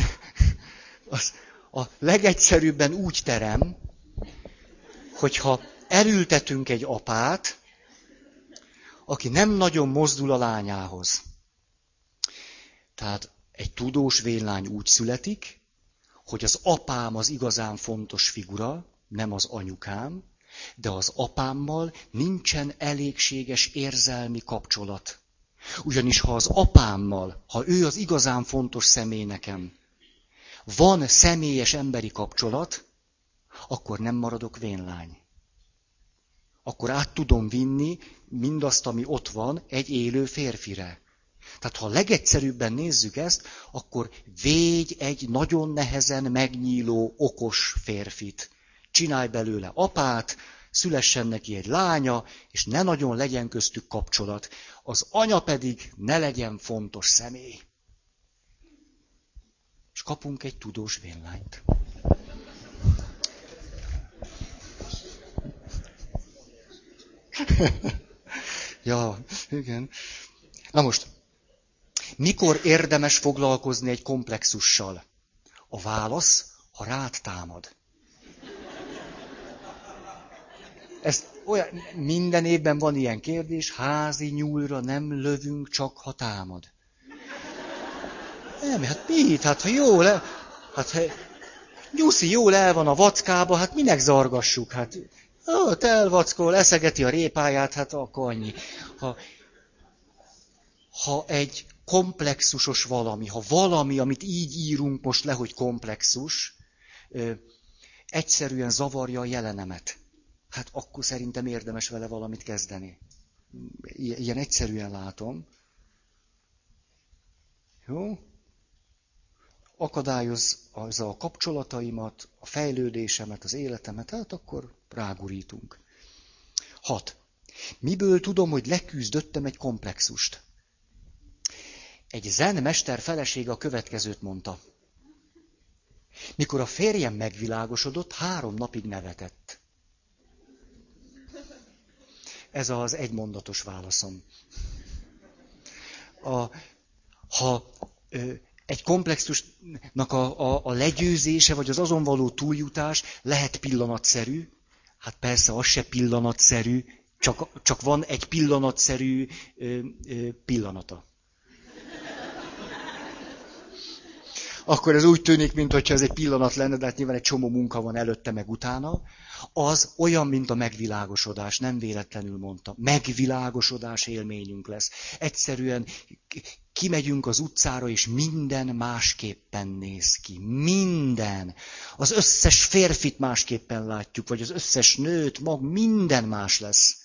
Az a legegyszerűbben úgy terem, hogyha elültetünk egy apát, aki nem nagyon mozdul a lányához. Tehát egy tudós vénylány úgy születik, hogy az apám az igazán fontos figura, nem az anyukám, de az apámmal nincsen elégséges érzelmi kapcsolat. Ugyanis ha az apámmal, ha ő az igazán fontos személy nekem, van személyes emberi kapcsolat, akkor nem maradok vénlány. Akkor át tudom vinni mindazt, ami ott van, egy élő férfire. Tehát ha legegyszerűbben nézzük ezt, akkor védj egy nagyon nehezen megnyíló, okos férfit. Csinálj belőle apát, szülessen neki egy lánya, és ne nagyon legyen köztük kapcsolat. Az anya pedig ne legyen fontos személy. És kapunk egy tudós vénlányt. ja, igen. Na most, mikor érdemes foglalkozni egy komplexussal? A válasz, ha rád támad. Ez olyan, minden évben van ilyen kérdés, házi nyúlra nem lövünk, csak ha támad. Nem, hát mit? Hát ha jó, le, hát ha nyuszi jól el van a vackába, hát minek zargassuk? Hát ott elvackol, eszegeti a répáját, hát akkor annyi. Ha ha egy komplexusos valami, ha valami, amit így írunk most le, hogy komplexus, egyszerűen zavarja a jelenemet, hát akkor szerintem érdemes vele valamit kezdeni. Ilyen egyszerűen látom. Jó? Akadályoz az a kapcsolataimat, a fejlődésemet, az életemet, hát akkor rágurítunk. Hat. Miből tudom, hogy leküzdöttem egy komplexust? Egy zen mester felesége a következőt mondta. Mikor a férjem megvilágosodott, három napig nevetett. Ez az egymondatos válaszom. A, ha ö, egy komplexusnak a, a, a legyőzése, vagy az azon való túljutás lehet pillanatszerű, hát persze az se pillanatszerű, csak, csak van egy pillanatszerű ö, ö, pillanata. Akkor ez úgy tűnik, mintha ez egy pillanat lenne, de hát nyilván egy csomó munka van előtte meg utána. Az olyan, mint a megvilágosodás, nem véletlenül mondta. Megvilágosodás élményünk lesz. Egyszerűen kimegyünk az utcára, és minden másképpen néz ki. Minden. Az összes férfit másképpen látjuk, vagy az összes nőt, mag minden más lesz,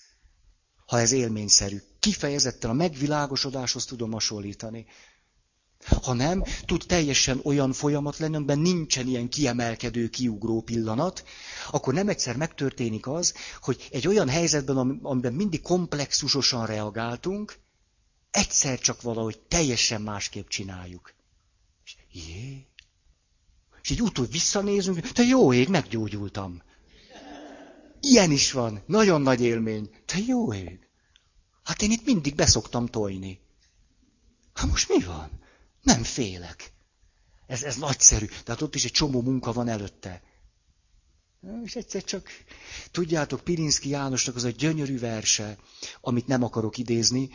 ha ez élményszerű. Kifejezetten a megvilágosodáshoz tudom hasonlítani. Ha nem, tud teljesen olyan folyamat lenni, amiben nincsen ilyen kiemelkedő, kiugró pillanat, akkor nem egyszer megtörténik az, hogy egy olyan helyzetben, amiben mindig komplexusosan reagáltunk, egyszer csak valahogy teljesen másképp csináljuk. És, jé? És így utóbb visszanézünk, te jó ég, meggyógyultam. Ilyen is van, nagyon nagy élmény. Te jó ég. Hát én itt mindig beszoktam tojni. Hát most mi van? Nem félek. Ez, ez nagyszerű. Tehát ott is egy csomó munka van előtte. És egyszer csak, tudjátok, Pirinszki Jánosnak az a gyönyörű verse, amit nem akarok idézni,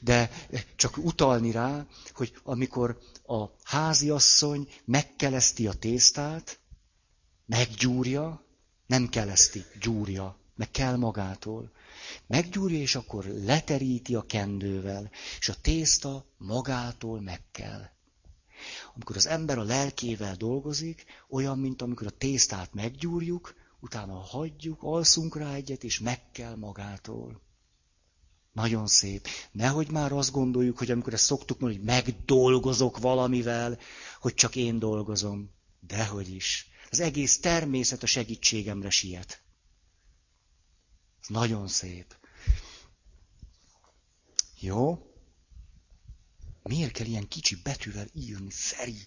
de csak utalni rá, hogy amikor a háziasszony megkeleszti a tésztát, meggyúrja, nem keleszti, gyúrja, meg kell magától. Meggyúrja, és akkor leteríti a kendővel, és a tészta magától meg kell. Amikor az ember a lelkével dolgozik, olyan, mint amikor a tésztát meggyúrjuk, utána hagyjuk, alszunk rá egyet, és meg kell magától. Nagyon szép. Nehogy már azt gondoljuk, hogy amikor ezt szoktuk mondani, hogy megdolgozok valamivel, hogy csak én dolgozom. Dehogy is. Az egész természet a segítségemre siet. Ez nagyon szép. Jó? Miért kell ilyen kicsi betűvel írni, Feri?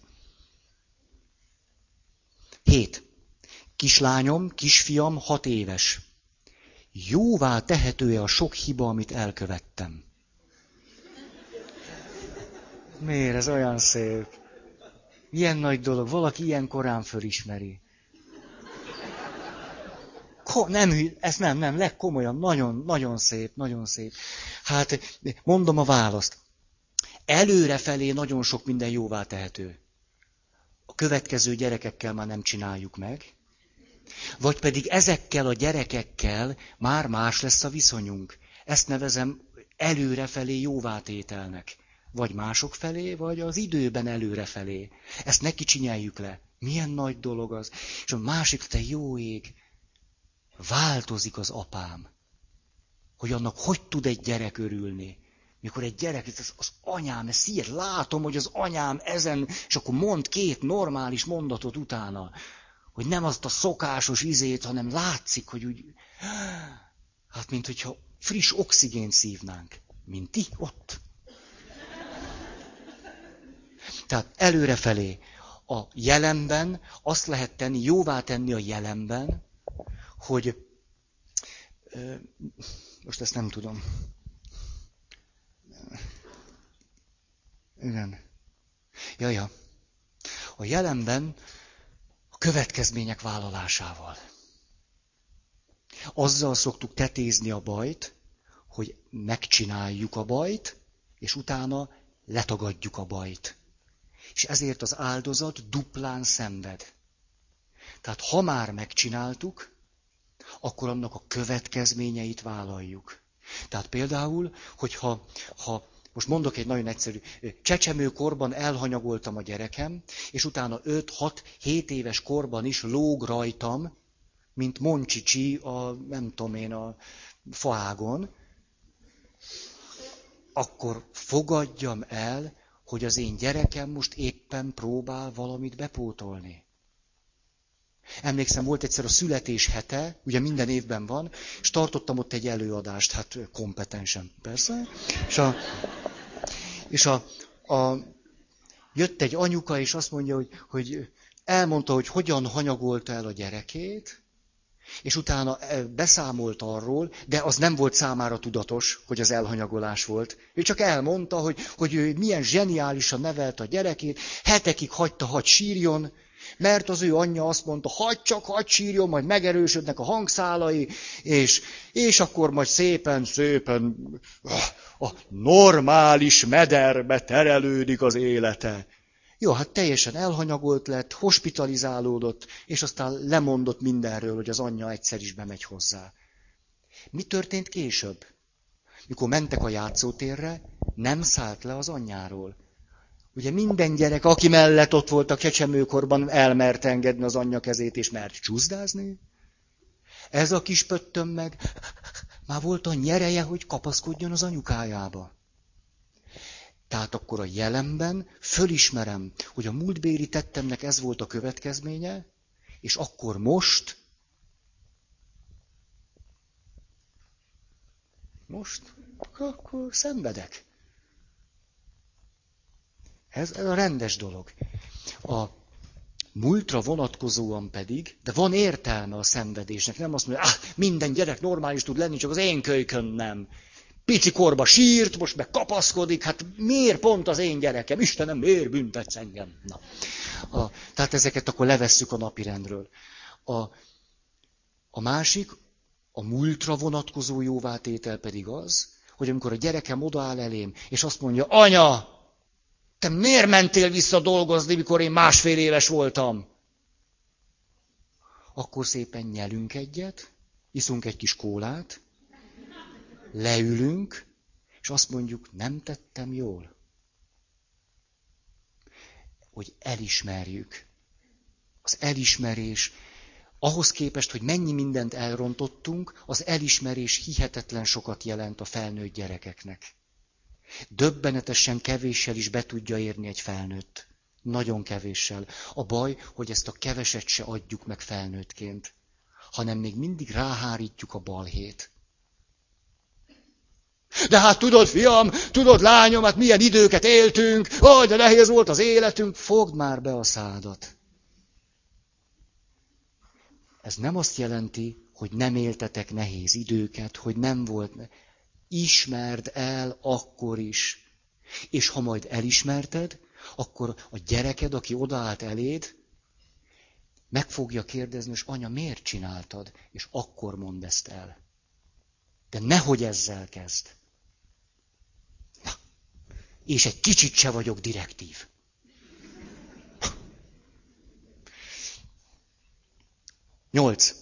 Hét. Kislányom, kisfiam, hat éves. Jóvá tehető-e a sok hiba, amit elkövettem? Miért ez olyan szép? Milyen nagy dolog, valaki ilyen korán fölismeri. Nem, ez nem, nem, legkomolyan, nagyon, nagyon szép, nagyon szép. Hát, mondom a választ. Előrefelé nagyon sok minden jóvá tehető. A következő gyerekekkel már nem csináljuk meg. Vagy pedig ezekkel a gyerekekkel már más lesz a viszonyunk. Ezt nevezem előrefelé jóvátételnek. Vagy mások felé, vagy az időben előrefelé. Ezt neki csináljuk le. Milyen nagy dolog az. És a másik, te jó ég, változik az apám. Hogy annak hogy tud egy gyerek örülni. Mikor egy gyerek, az, az anyám, ezt ír, látom, hogy az anyám ezen, és akkor mond két normális mondatot utána. Hogy nem azt a szokásos izét, hanem látszik, hogy úgy, hát mint hogyha friss oxigént szívnánk. Mint ti ott. Tehát előrefelé. A jelenben azt lehet tenni, jóvá tenni a jelenben, hogy most ezt nem tudom. Igen. Ja, ja. A jelenben a következmények vállalásával. Azzal szoktuk tetézni a bajt, hogy megcsináljuk a bajt, és utána letagadjuk a bajt. És ezért az áldozat duplán szenved. Tehát ha már megcsináltuk, akkor annak a következményeit vállaljuk. Tehát például, hogyha ha most mondok egy nagyon egyszerű, csecsemőkorban elhanyagoltam a gyerekem, és utána 5-6-7 éves korban is lóg rajtam, mint Moncsicsi a, nem tudom én, a faágon, akkor fogadjam el, hogy az én gyerekem most éppen próbál valamit bepótolni. Emlékszem, volt egyszer a születés hete, ugye minden évben van, és tartottam ott egy előadást, hát kompetensen persze, és a, és a, a jött egy anyuka, és azt mondja, hogy, hogy elmondta, hogy hogyan hanyagolta el a gyerekét, és utána beszámolt arról, de az nem volt számára tudatos, hogy az elhanyagolás volt. Ő csak elmondta, hogy, hogy ő milyen zseniálisan nevelt a gyerekét, hetekig hagyta, hogy sírjon, mert az ő anyja azt mondta, hagyd csak, hagyd sírjon, majd megerősödnek a hangszálai, és, és akkor majd szépen, szépen a normális mederbe terelődik az élete. Jó, hát teljesen elhanyagolt lett, hospitalizálódott, és aztán lemondott mindenről, hogy az anyja egyszer is bemegy hozzá. Mi történt később? Mikor mentek a játszótérre, nem szállt le az anyjáról. Ugye minden gyerek, aki mellett ott volt a kecsemőkorban, elmert engedni az anyja kezét, és mert csúszdázni. Ez a kis pöttöm meg, már volt a nyereje, hogy kapaszkodjon az anyukájába. Tehát akkor a jelenben fölismerem, hogy a múltbéli tettemnek ez volt a következménye, és akkor most, most, akkor szenvedek. Ez, ez a rendes dolog. A múltra vonatkozóan pedig, de van értelme a szenvedésnek, nem azt mondja, ah, minden gyerek normális tud lenni, csak az én kölykön nem. Pici korba sírt, most meg kapaszkodik, hát miért pont az én gyerekem? Istenem, miért büntetsz engem? Na. A, tehát ezeket akkor levesszük a napirendről. A, a másik, a múltra vonatkozó jóvátétel pedig az, hogy amikor a gyerekem odaáll elém, és azt mondja, anya, te miért mentél vissza dolgozni, mikor én másfél éves voltam? Akkor szépen nyelünk egyet, iszunk egy kis kólát, leülünk, és azt mondjuk, nem tettem jól. Hogy elismerjük. Az elismerés, ahhoz képest, hogy mennyi mindent elrontottunk, az elismerés hihetetlen sokat jelent a felnőtt gyerekeknek. Döbbenetesen kevéssel is be tudja érni egy felnőtt. Nagyon kevéssel. A baj, hogy ezt a keveset se adjuk meg felnőttként, hanem még mindig ráhárítjuk a balhét. De hát tudod, fiam, tudod, lányom, hát milyen időket éltünk, aj, de nehéz volt az életünk, fogd már be a szádat. Ez nem azt jelenti, hogy nem éltetek nehéz időket, hogy nem volt ismerd el akkor is. És ha majd elismerted, akkor a gyereked, aki odaállt eléd, meg fogja kérdezni, és anya, miért csináltad? És akkor mondd ezt el. De nehogy ezzel kezd. Na. És egy kicsit se vagyok direktív. Nyolc.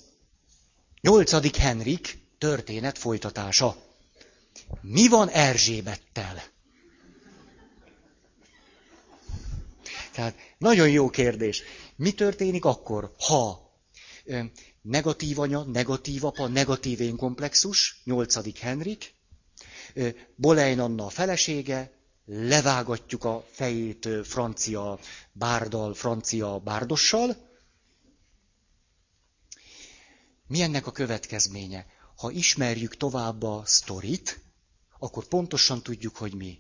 Nyolcadik Henrik történet folytatása. Mi van Erzsébettel? Tehát nagyon jó kérdés. Mi történik akkor, ha negatív anya, negatív apa, negatív én komplexus, 8. Henrik, Bolein Anna a felesége, levágatjuk a fejét francia bárdal, francia bárdossal. Mi ennek a következménye? Ha ismerjük tovább a sztorit, akkor pontosan tudjuk, hogy mi.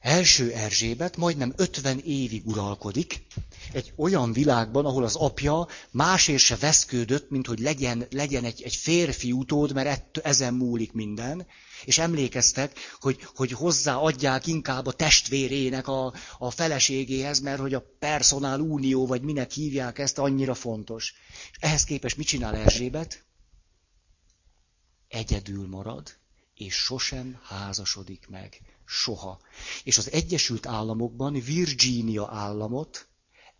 Első Erzsébet majdnem 50 évig uralkodik, egy olyan világban, ahol az apja másért se veszkődött, mint hogy legyen, legyen egy, egy férfi utód, mert ett, ezen múlik minden, és emlékeztek, hogy, hogy hozzáadják inkább a testvérének a, a feleségéhez, mert hogy a personál unió, vagy minek hívják ezt, annyira fontos. És ehhez képest mit csinál Erzsébet? egyedül marad, és sosem házasodik meg. Soha. És az Egyesült Államokban Virginia államot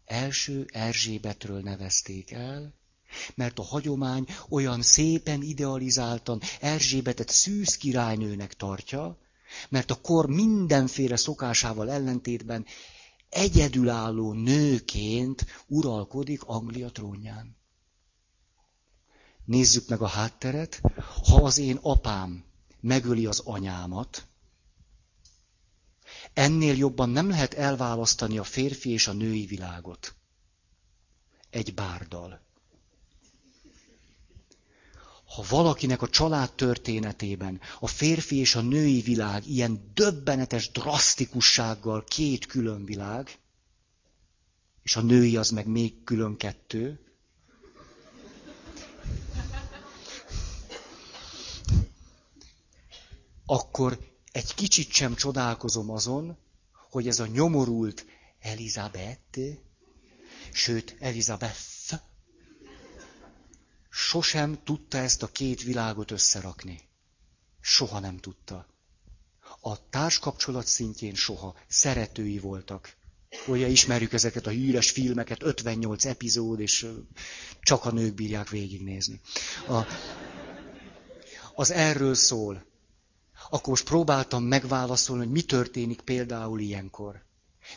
első Erzsébetről nevezték el, mert a hagyomány olyan szépen idealizáltan Erzsébetet szűz királynőnek tartja, mert a kor mindenféle szokásával ellentétben egyedülálló nőként uralkodik Anglia trónján. Nézzük meg a hátteret. Ha az én apám megöli az anyámat, ennél jobban nem lehet elválasztani a férfi és a női világot. Egy bárdal. Ha valakinek a család történetében a férfi és a női világ ilyen döbbenetes drasztikussággal két külön világ, és a női az meg még külön kettő, akkor egy kicsit sem csodálkozom azon, hogy ez a nyomorult Elizabeth, sőt Elizabeth, sosem tudta ezt a két világot összerakni. Soha nem tudta. A társkapcsolat szintjén soha. Szeretői voltak. Ugye ismerjük ezeket a híres filmeket, 58 epizód, és csak a nők bírják végignézni. A, az erről szól akkor most próbáltam megválaszolni, hogy mi történik például ilyenkor.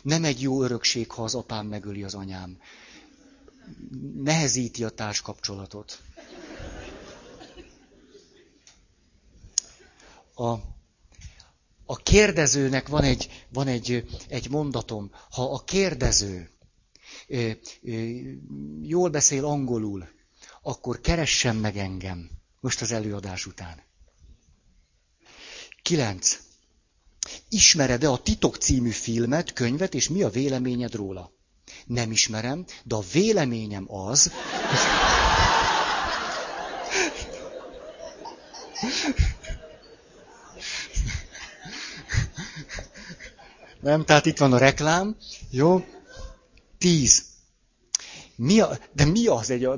Nem egy jó örökség, ha az apám megöli az anyám. Nehezíti a társkapcsolatot. A, a kérdezőnek van egy, van egy, egy mondatom. Ha a kérdező ö, ö, jól beszél angolul, akkor keressen meg engem most az előadás után. 9. Ismered-e a Titok című filmet, könyvet, és mi a véleményed róla? Nem ismerem, de a véleményem az... Nem, tehát itt van a reklám. Jó. Tíz. Mi a, de mi az egy,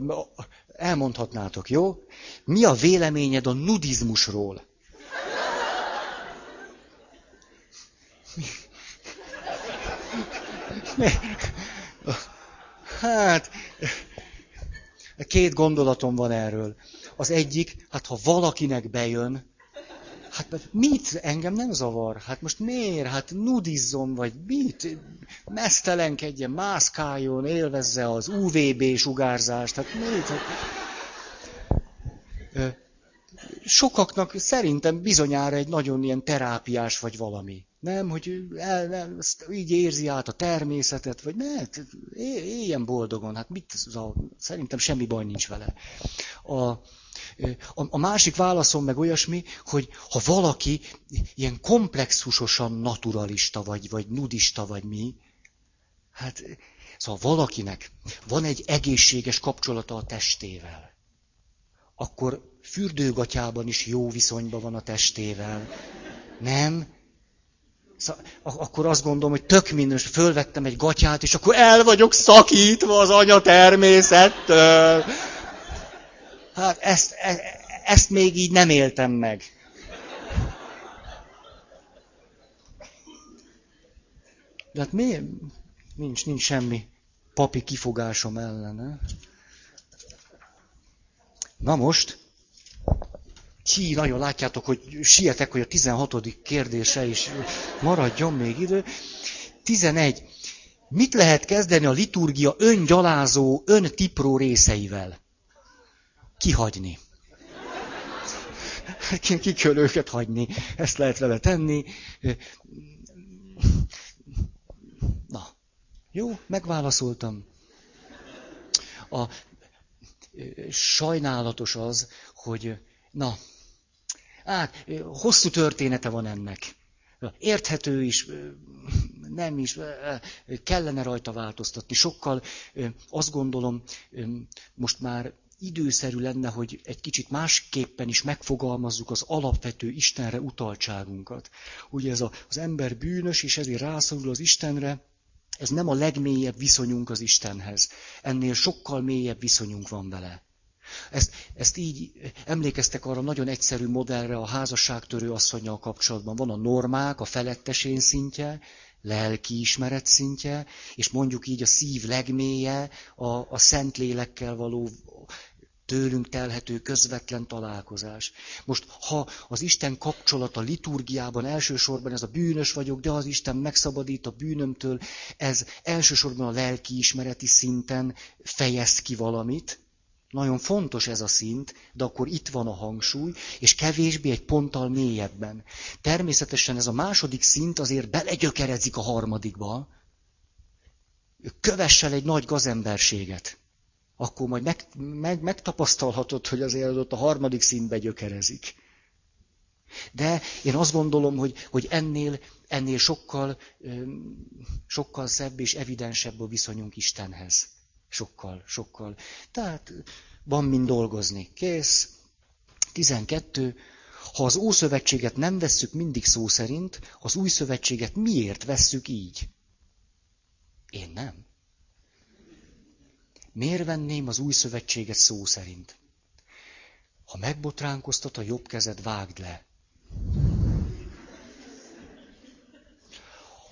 elmondhatnátok, jó? Mi a véleményed a nudizmusról? Hát, két gondolatom van erről. Az egyik, hát ha valakinek bejön, hát mit? Engem nem zavar. Hát most miért? Hát nudizzon, vagy mit? Mesztelenkedjen, mászkáljon, élvezze az UVB sugárzást. Hát mit? Hát... Sokaknak szerintem bizonyára egy nagyon ilyen terápiás vagy valami. Nem, hogy el, nem, így érzi át a természetet, vagy ne, éljen boldogan, hát mit, szerintem semmi baj nincs vele. A, a, a másik válaszom meg olyasmi, hogy ha valaki ilyen komplexusosan naturalista, vagy, vagy nudista, vagy mi, hát szóval valakinek van egy egészséges kapcsolata a testével, akkor fürdőgatyában is jó viszonyban van a testével. Nem? Akkor azt gondolom, hogy tök minős, fölvettem egy gatyát, és akkor el vagyok szakítva az anya természettől. Hát ezt, e, ezt még így nem éltem meg. De hát miért? Nincs, nincs semmi papi kifogásom ellene. Na most, Ki, nagyon látjátok, hogy sietek, hogy a 16. kérdése is maradjon még idő. 11. Mit lehet kezdeni a liturgia öngyalázó, öntipró részeivel? Kihagyni. Ki, kell őket hagyni. Ezt lehet vele tenni. Na, jó, megválaszoltam. A sajnálatos az, hogy na, Hát, hosszú története van ennek. Érthető is, nem is, kellene rajta változtatni. Sokkal azt gondolom, most már időszerű lenne, hogy egy kicsit másképpen is megfogalmazzuk az alapvető Istenre utaltságunkat. Ugye ez a, az ember bűnös, és ezért rászorul az Istenre, ez nem a legmélyebb viszonyunk az Istenhez. Ennél sokkal mélyebb viszonyunk van vele. Ezt, ezt így emlékeztek arra nagyon egyszerű modellre a házasságtörő asszonyjal kapcsolatban. Van a normák, a felettesén szintje, lelkiismeret szintje, és mondjuk így a szív legmélye, a, a szent lélekkel való tőlünk telhető közvetlen találkozás. Most, ha az Isten kapcsolata liturgiában elsősorban ez a bűnös vagyok, de az Isten megszabadít a bűnömtől, ez elsősorban a lelkiismereti szinten fejez ki valamit, nagyon fontos ez a szint, de akkor itt van a hangsúly, és kevésbé egy ponttal mélyebben. Természetesen ez a második szint azért belegyökerezik a harmadikba. Kövessel egy nagy gazemberséget. Akkor majd meg, meg, megtapasztalhatod, hogy azért ott a harmadik szintbe gyökerezik. De én azt gondolom, hogy, hogy ennél, ennél sokkal, sokkal szebb és evidensebb a viszonyunk Istenhez. Sokkal, sokkal. Tehát van mind dolgozni. Kész. 12. Ha az Ószövetséget nem vesszük mindig szó szerint, az Új Szövetséget miért vesszük így? Én nem. Miért venném az Új Szövetséget szó szerint? Ha megbotránkoztat a jobb kezed, vágd le.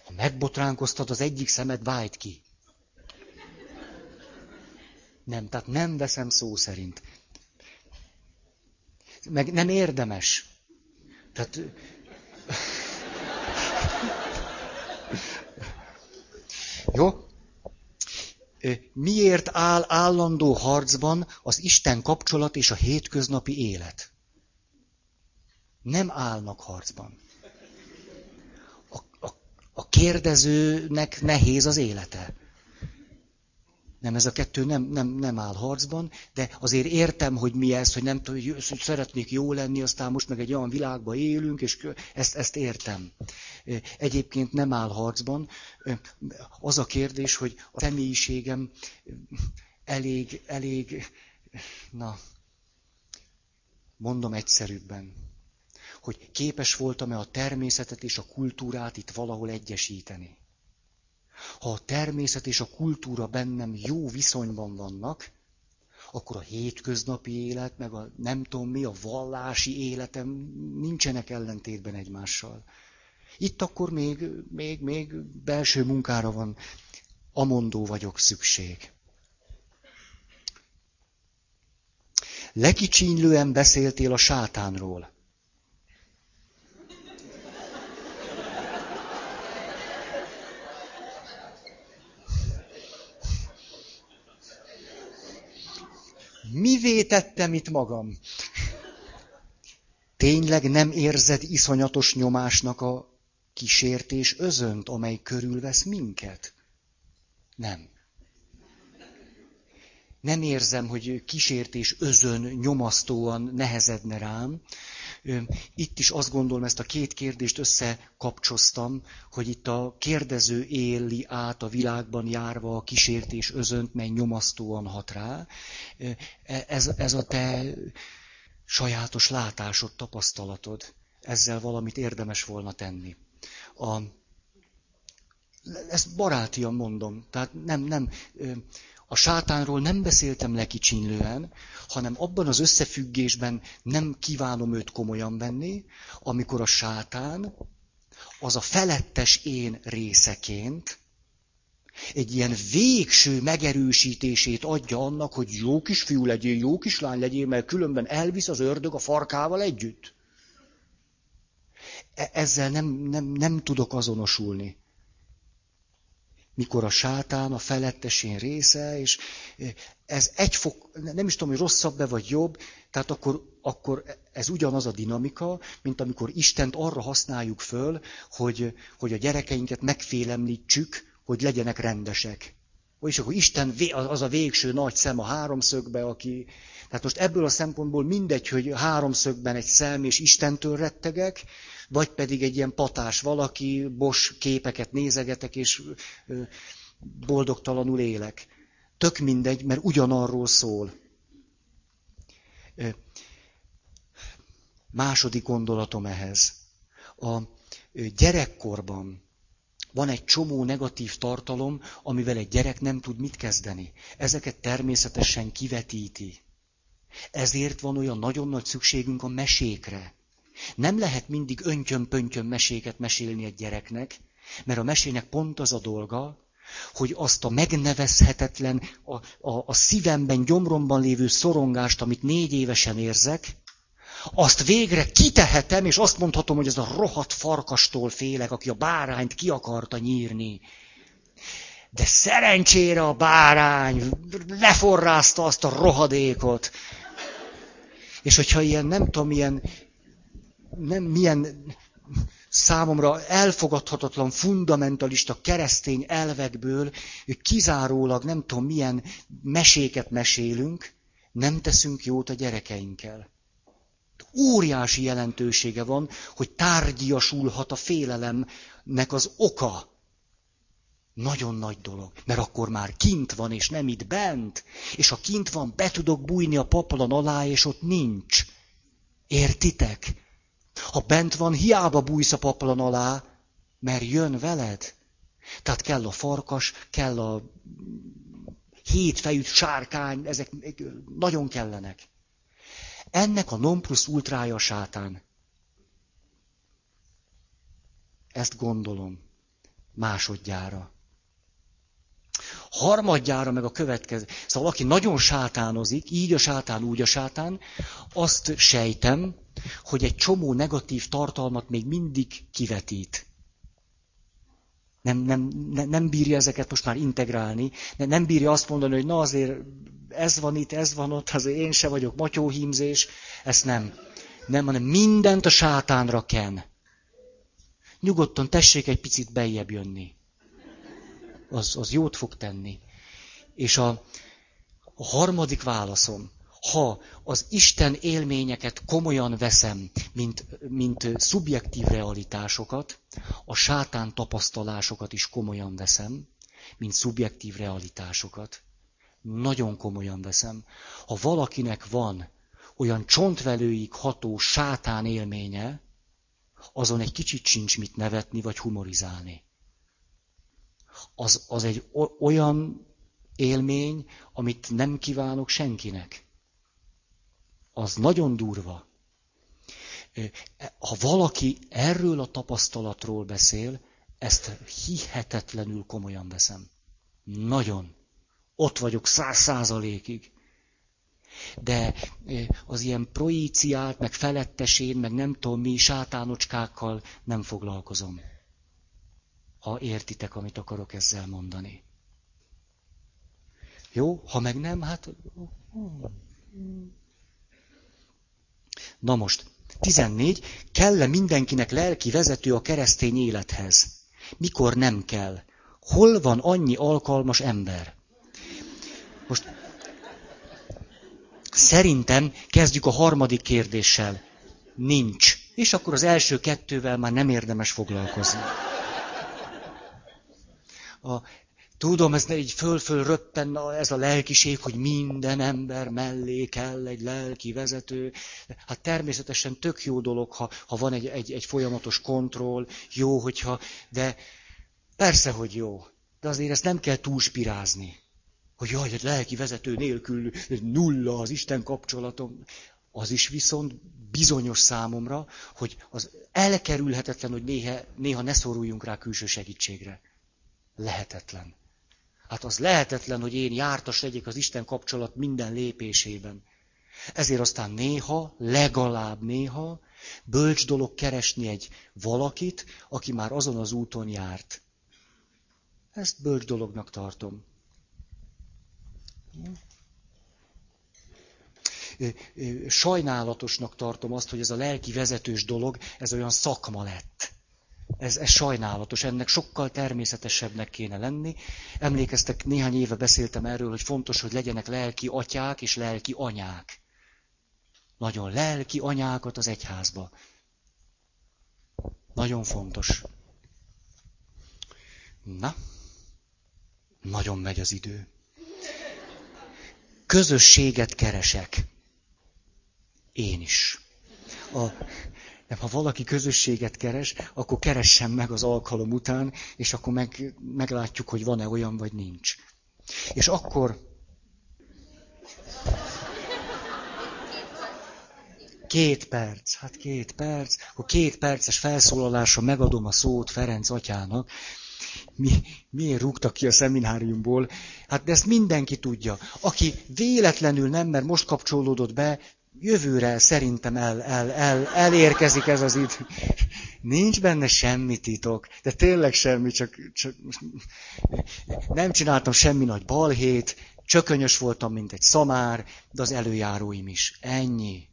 Ha megbotránkoztat az egyik szemed, vágd ki. Nem, tehát nem veszem szó szerint. Meg nem érdemes. Tehát... Jó? Miért áll állandó harcban az Isten kapcsolat és a hétköznapi élet? Nem állnak harcban. A, a, a kérdezőnek nehéz az élete. Nem, ez a kettő nem, nem, nem áll harcban, de azért értem, hogy mi ez, hogy nem tudom, hogy szeretnék jó lenni, aztán most meg egy olyan világban élünk, és ezt, ezt értem. Egyébként nem áll harcban. Az a kérdés, hogy a személyiségem elég, elég, na, mondom egyszerűbben, hogy képes voltam-e a természetet és a kultúrát itt valahol egyesíteni. Ha a természet és a kultúra bennem jó viszonyban vannak, akkor a hétköznapi élet, meg a nem tudom mi, a vallási életem nincsenek ellentétben egymással. Itt akkor még, még, még belső munkára van, amondó vagyok szükség. Lekicsinylően beszéltél a sátánról. Mivé tettem itt magam? Tényleg nem érzed iszonyatos nyomásnak a kísértés özönt, amely körülvesz minket? Nem. Nem érzem, hogy kísértés özön nyomasztóan nehezedne rám, itt is azt gondolom, ezt a két kérdést összekapcsoztam, hogy itt a kérdező éli át a világban járva a kísértés özönt, mely nyomasztóan hat rá. Ez, ez a te sajátos látásod, tapasztalatod. Ezzel valamit érdemes volna tenni. A, ezt barátian mondom, tehát nem, nem, a sátánról nem beszéltem lekicsinlően, hanem abban az összefüggésben nem kívánom őt komolyan venni, amikor a sátán az a felettes én részeként egy ilyen végső megerősítését adja annak, hogy jó kisfiú legyél, jó kislány legyél, mert különben elvisz az ördög a farkával együtt. E- ezzel nem, nem, nem tudok azonosulni mikor a sátán a felettesén része, és ez egy fok, nem is tudom, hogy rosszabb-e vagy jobb, tehát akkor, akkor ez ugyanaz a dinamika, mint amikor Istent arra használjuk föl, hogy, hogy a gyerekeinket megfélemlítsük, hogy legyenek rendesek. És akkor Isten az a végső nagy szem a háromszögbe, aki... Tehát most ebből a szempontból mindegy, hogy háromszögben egy szem és Istentől rettegek, vagy pedig egy ilyen patás valaki, bos képeket nézegetek, és boldogtalanul élek. Tök mindegy, mert ugyanarról szól. Második gondolatom ehhez. A gyerekkorban van egy csomó negatív tartalom, amivel egy gyerek nem tud mit kezdeni. Ezeket természetesen kivetíti. Ezért van olyan nagyon nagy szükségünk a mesékre. Nem lehet mindig öntyön-pöntyön meséket mesélni egy gyereknek, mert a mesének pont az a dolga, hogy azt a megnevezhetetlen, a, a, a szívemben, gyomromban lévő szorongást, amit négy évesen érzek, azt végre kitehetem, és azt mondhatom, hogy ez a rohadt farkastól félek, aki a bárányt ki akarta nyírni. De szerencsére a bárány leforrázta azt a rohadékot. És hogyha ilyen, nem tudom, ilyen, nem, milyen számomra elfogadhatatlan, fundamentalista keresztény elvekből kizárólag nem tudom milyen meséket mesélünk, nem teszünk jót a gyerekeinkkel. Óriási jelentősége van, hogy tárgyiasulhat a félelemnek az oka. Nagyon nagy dolog, mert akkor már kint van, és nem itt bent. És ha kint van, be tudok bújni a paplan alá, és ott nincs. Értitek? Ha bent van, hiába bújsz a paplan alá, mert jön veled. Tehát kell a farkas, kell a hétfejű sárkány, ezek nagyon kellenek. Ennek a non plus ultrája a sátán. Ezt gondolom másodjára. Harmadjára meg a következő. Szóval aki nagyon sátánozik, így a sátán, úgy a sátán, azt sejtem, hogy egy csomó negatív tartalmat még mindig kivetít. Nem, nem, nem, nem bírja ezeket most már integrálni, nem bírja azt mondani, hogy na azért ez van itt, ez van ott, azért én se vagyok matyóhímzés, ezt nem. Nem, hanem mindent a sátánra ken. Nyugodtan tessék egy picit bejjebb jönni. Az, az jót fog tenni. És a, a harmadik válaszom, ha az Isten élményeket komolyan veszem, mint, mint szubjektív realitásokat, a sátán tapasztalásokat is komolyan veszem, mint szubjektív realitásokat. Nagyon komolyan veszem. Ha valakinek van olyan csontvelőig ható sátán élménye, azon egy kicsit sincs mit nevetni vagy humorizálni. Az, az egy olyan élmény, amit nem kívánok senkinek az nagyon durva. Ha valaki erről a tapasztalatról beszél, ezt hihetetlenül komolyan veszem. Nagyon. Ott vagyok száz százalékig. De az ilyen proíciált, meg felettesén, meg nem tudom mi sátánocskákkal nem foglalkozom. Ha értitek, amit akarok ezzel mondani. Jó? Ha meg nem, hát... Na most, 14. Kell-e mindenkinek lelki vezető a keresztény élethez? Mikor nem kell? Hol van annyi alkalmas ember? Most szerintem kezdjük a harmadik kérdéssel. Nincs. És akkor az első kettővel már nem érdemes foglalkozni. A Tudom, ez így föl-föl röppen ez a lelkiség, hogy minden ember mellé kell egy lelki vezető. Hát természetesen tök jó dolog, ha, ha van egy, egy, egy folyamatos kontroll, jó, hogyha, de persze, hogy jó. De azért ezt nem kell túlspirázni. Hogy jaj, egy lelki vezető nélkül nulla az Isten kapcsolatom. Az is viszont bizonyos számomra, hogy az elkerülhetetlen, hogy néha, néha ne szoruljunk rá külső segítségre. Lehetetlen. Hát az lehetetlen, hogy én jártas legyek az Isten kapcsolat minden lépésében. Ezért aztán néha, legalább néha, bölcs dolog keresni egy valakit, aki már azon az úton járt. Ezt bölcs dolognak tartom. Sajnálatosnak tartom azt, hogy ez a lelki vezetős dolog, ez olyan szakma lett. Ez, ez sajnálatos, ennek sokkal természetesebbnek kéne lenni. Emlékeztek, néhány éve beszéltem erről, hogy fontos, hogy legyenek lelki atyák és lelki anyák. Nagyon lelki anyákat az egyházba. Nagyon fontos. Na, nagyon megy az idő. Közösséget keresek. Én is. A nem, ha valaki közösséget keres, akkor keressen meg az alkalom után, és akkor meg, meglátjuk, hogy van-e olyan, vagy nincs. És akkor... két perc, hát két perc, akkor két perces felszólalásra megadom a szót Ferenc atyának. Mi, miért rúgtak ki a szemináriumból? Hát de ezt mindenki tudja. Aki véletlenül nem, mert most kapcsolódott be, jövőre szerintem el, el, el, elérkezik ez az idő. Nincs benne semmi titok, de tényleg semmi, csak, csak nem csináltam semmi nagy balhét, csökönyös voltam, mint egy szamár, de az előjáróim is. Ennyi.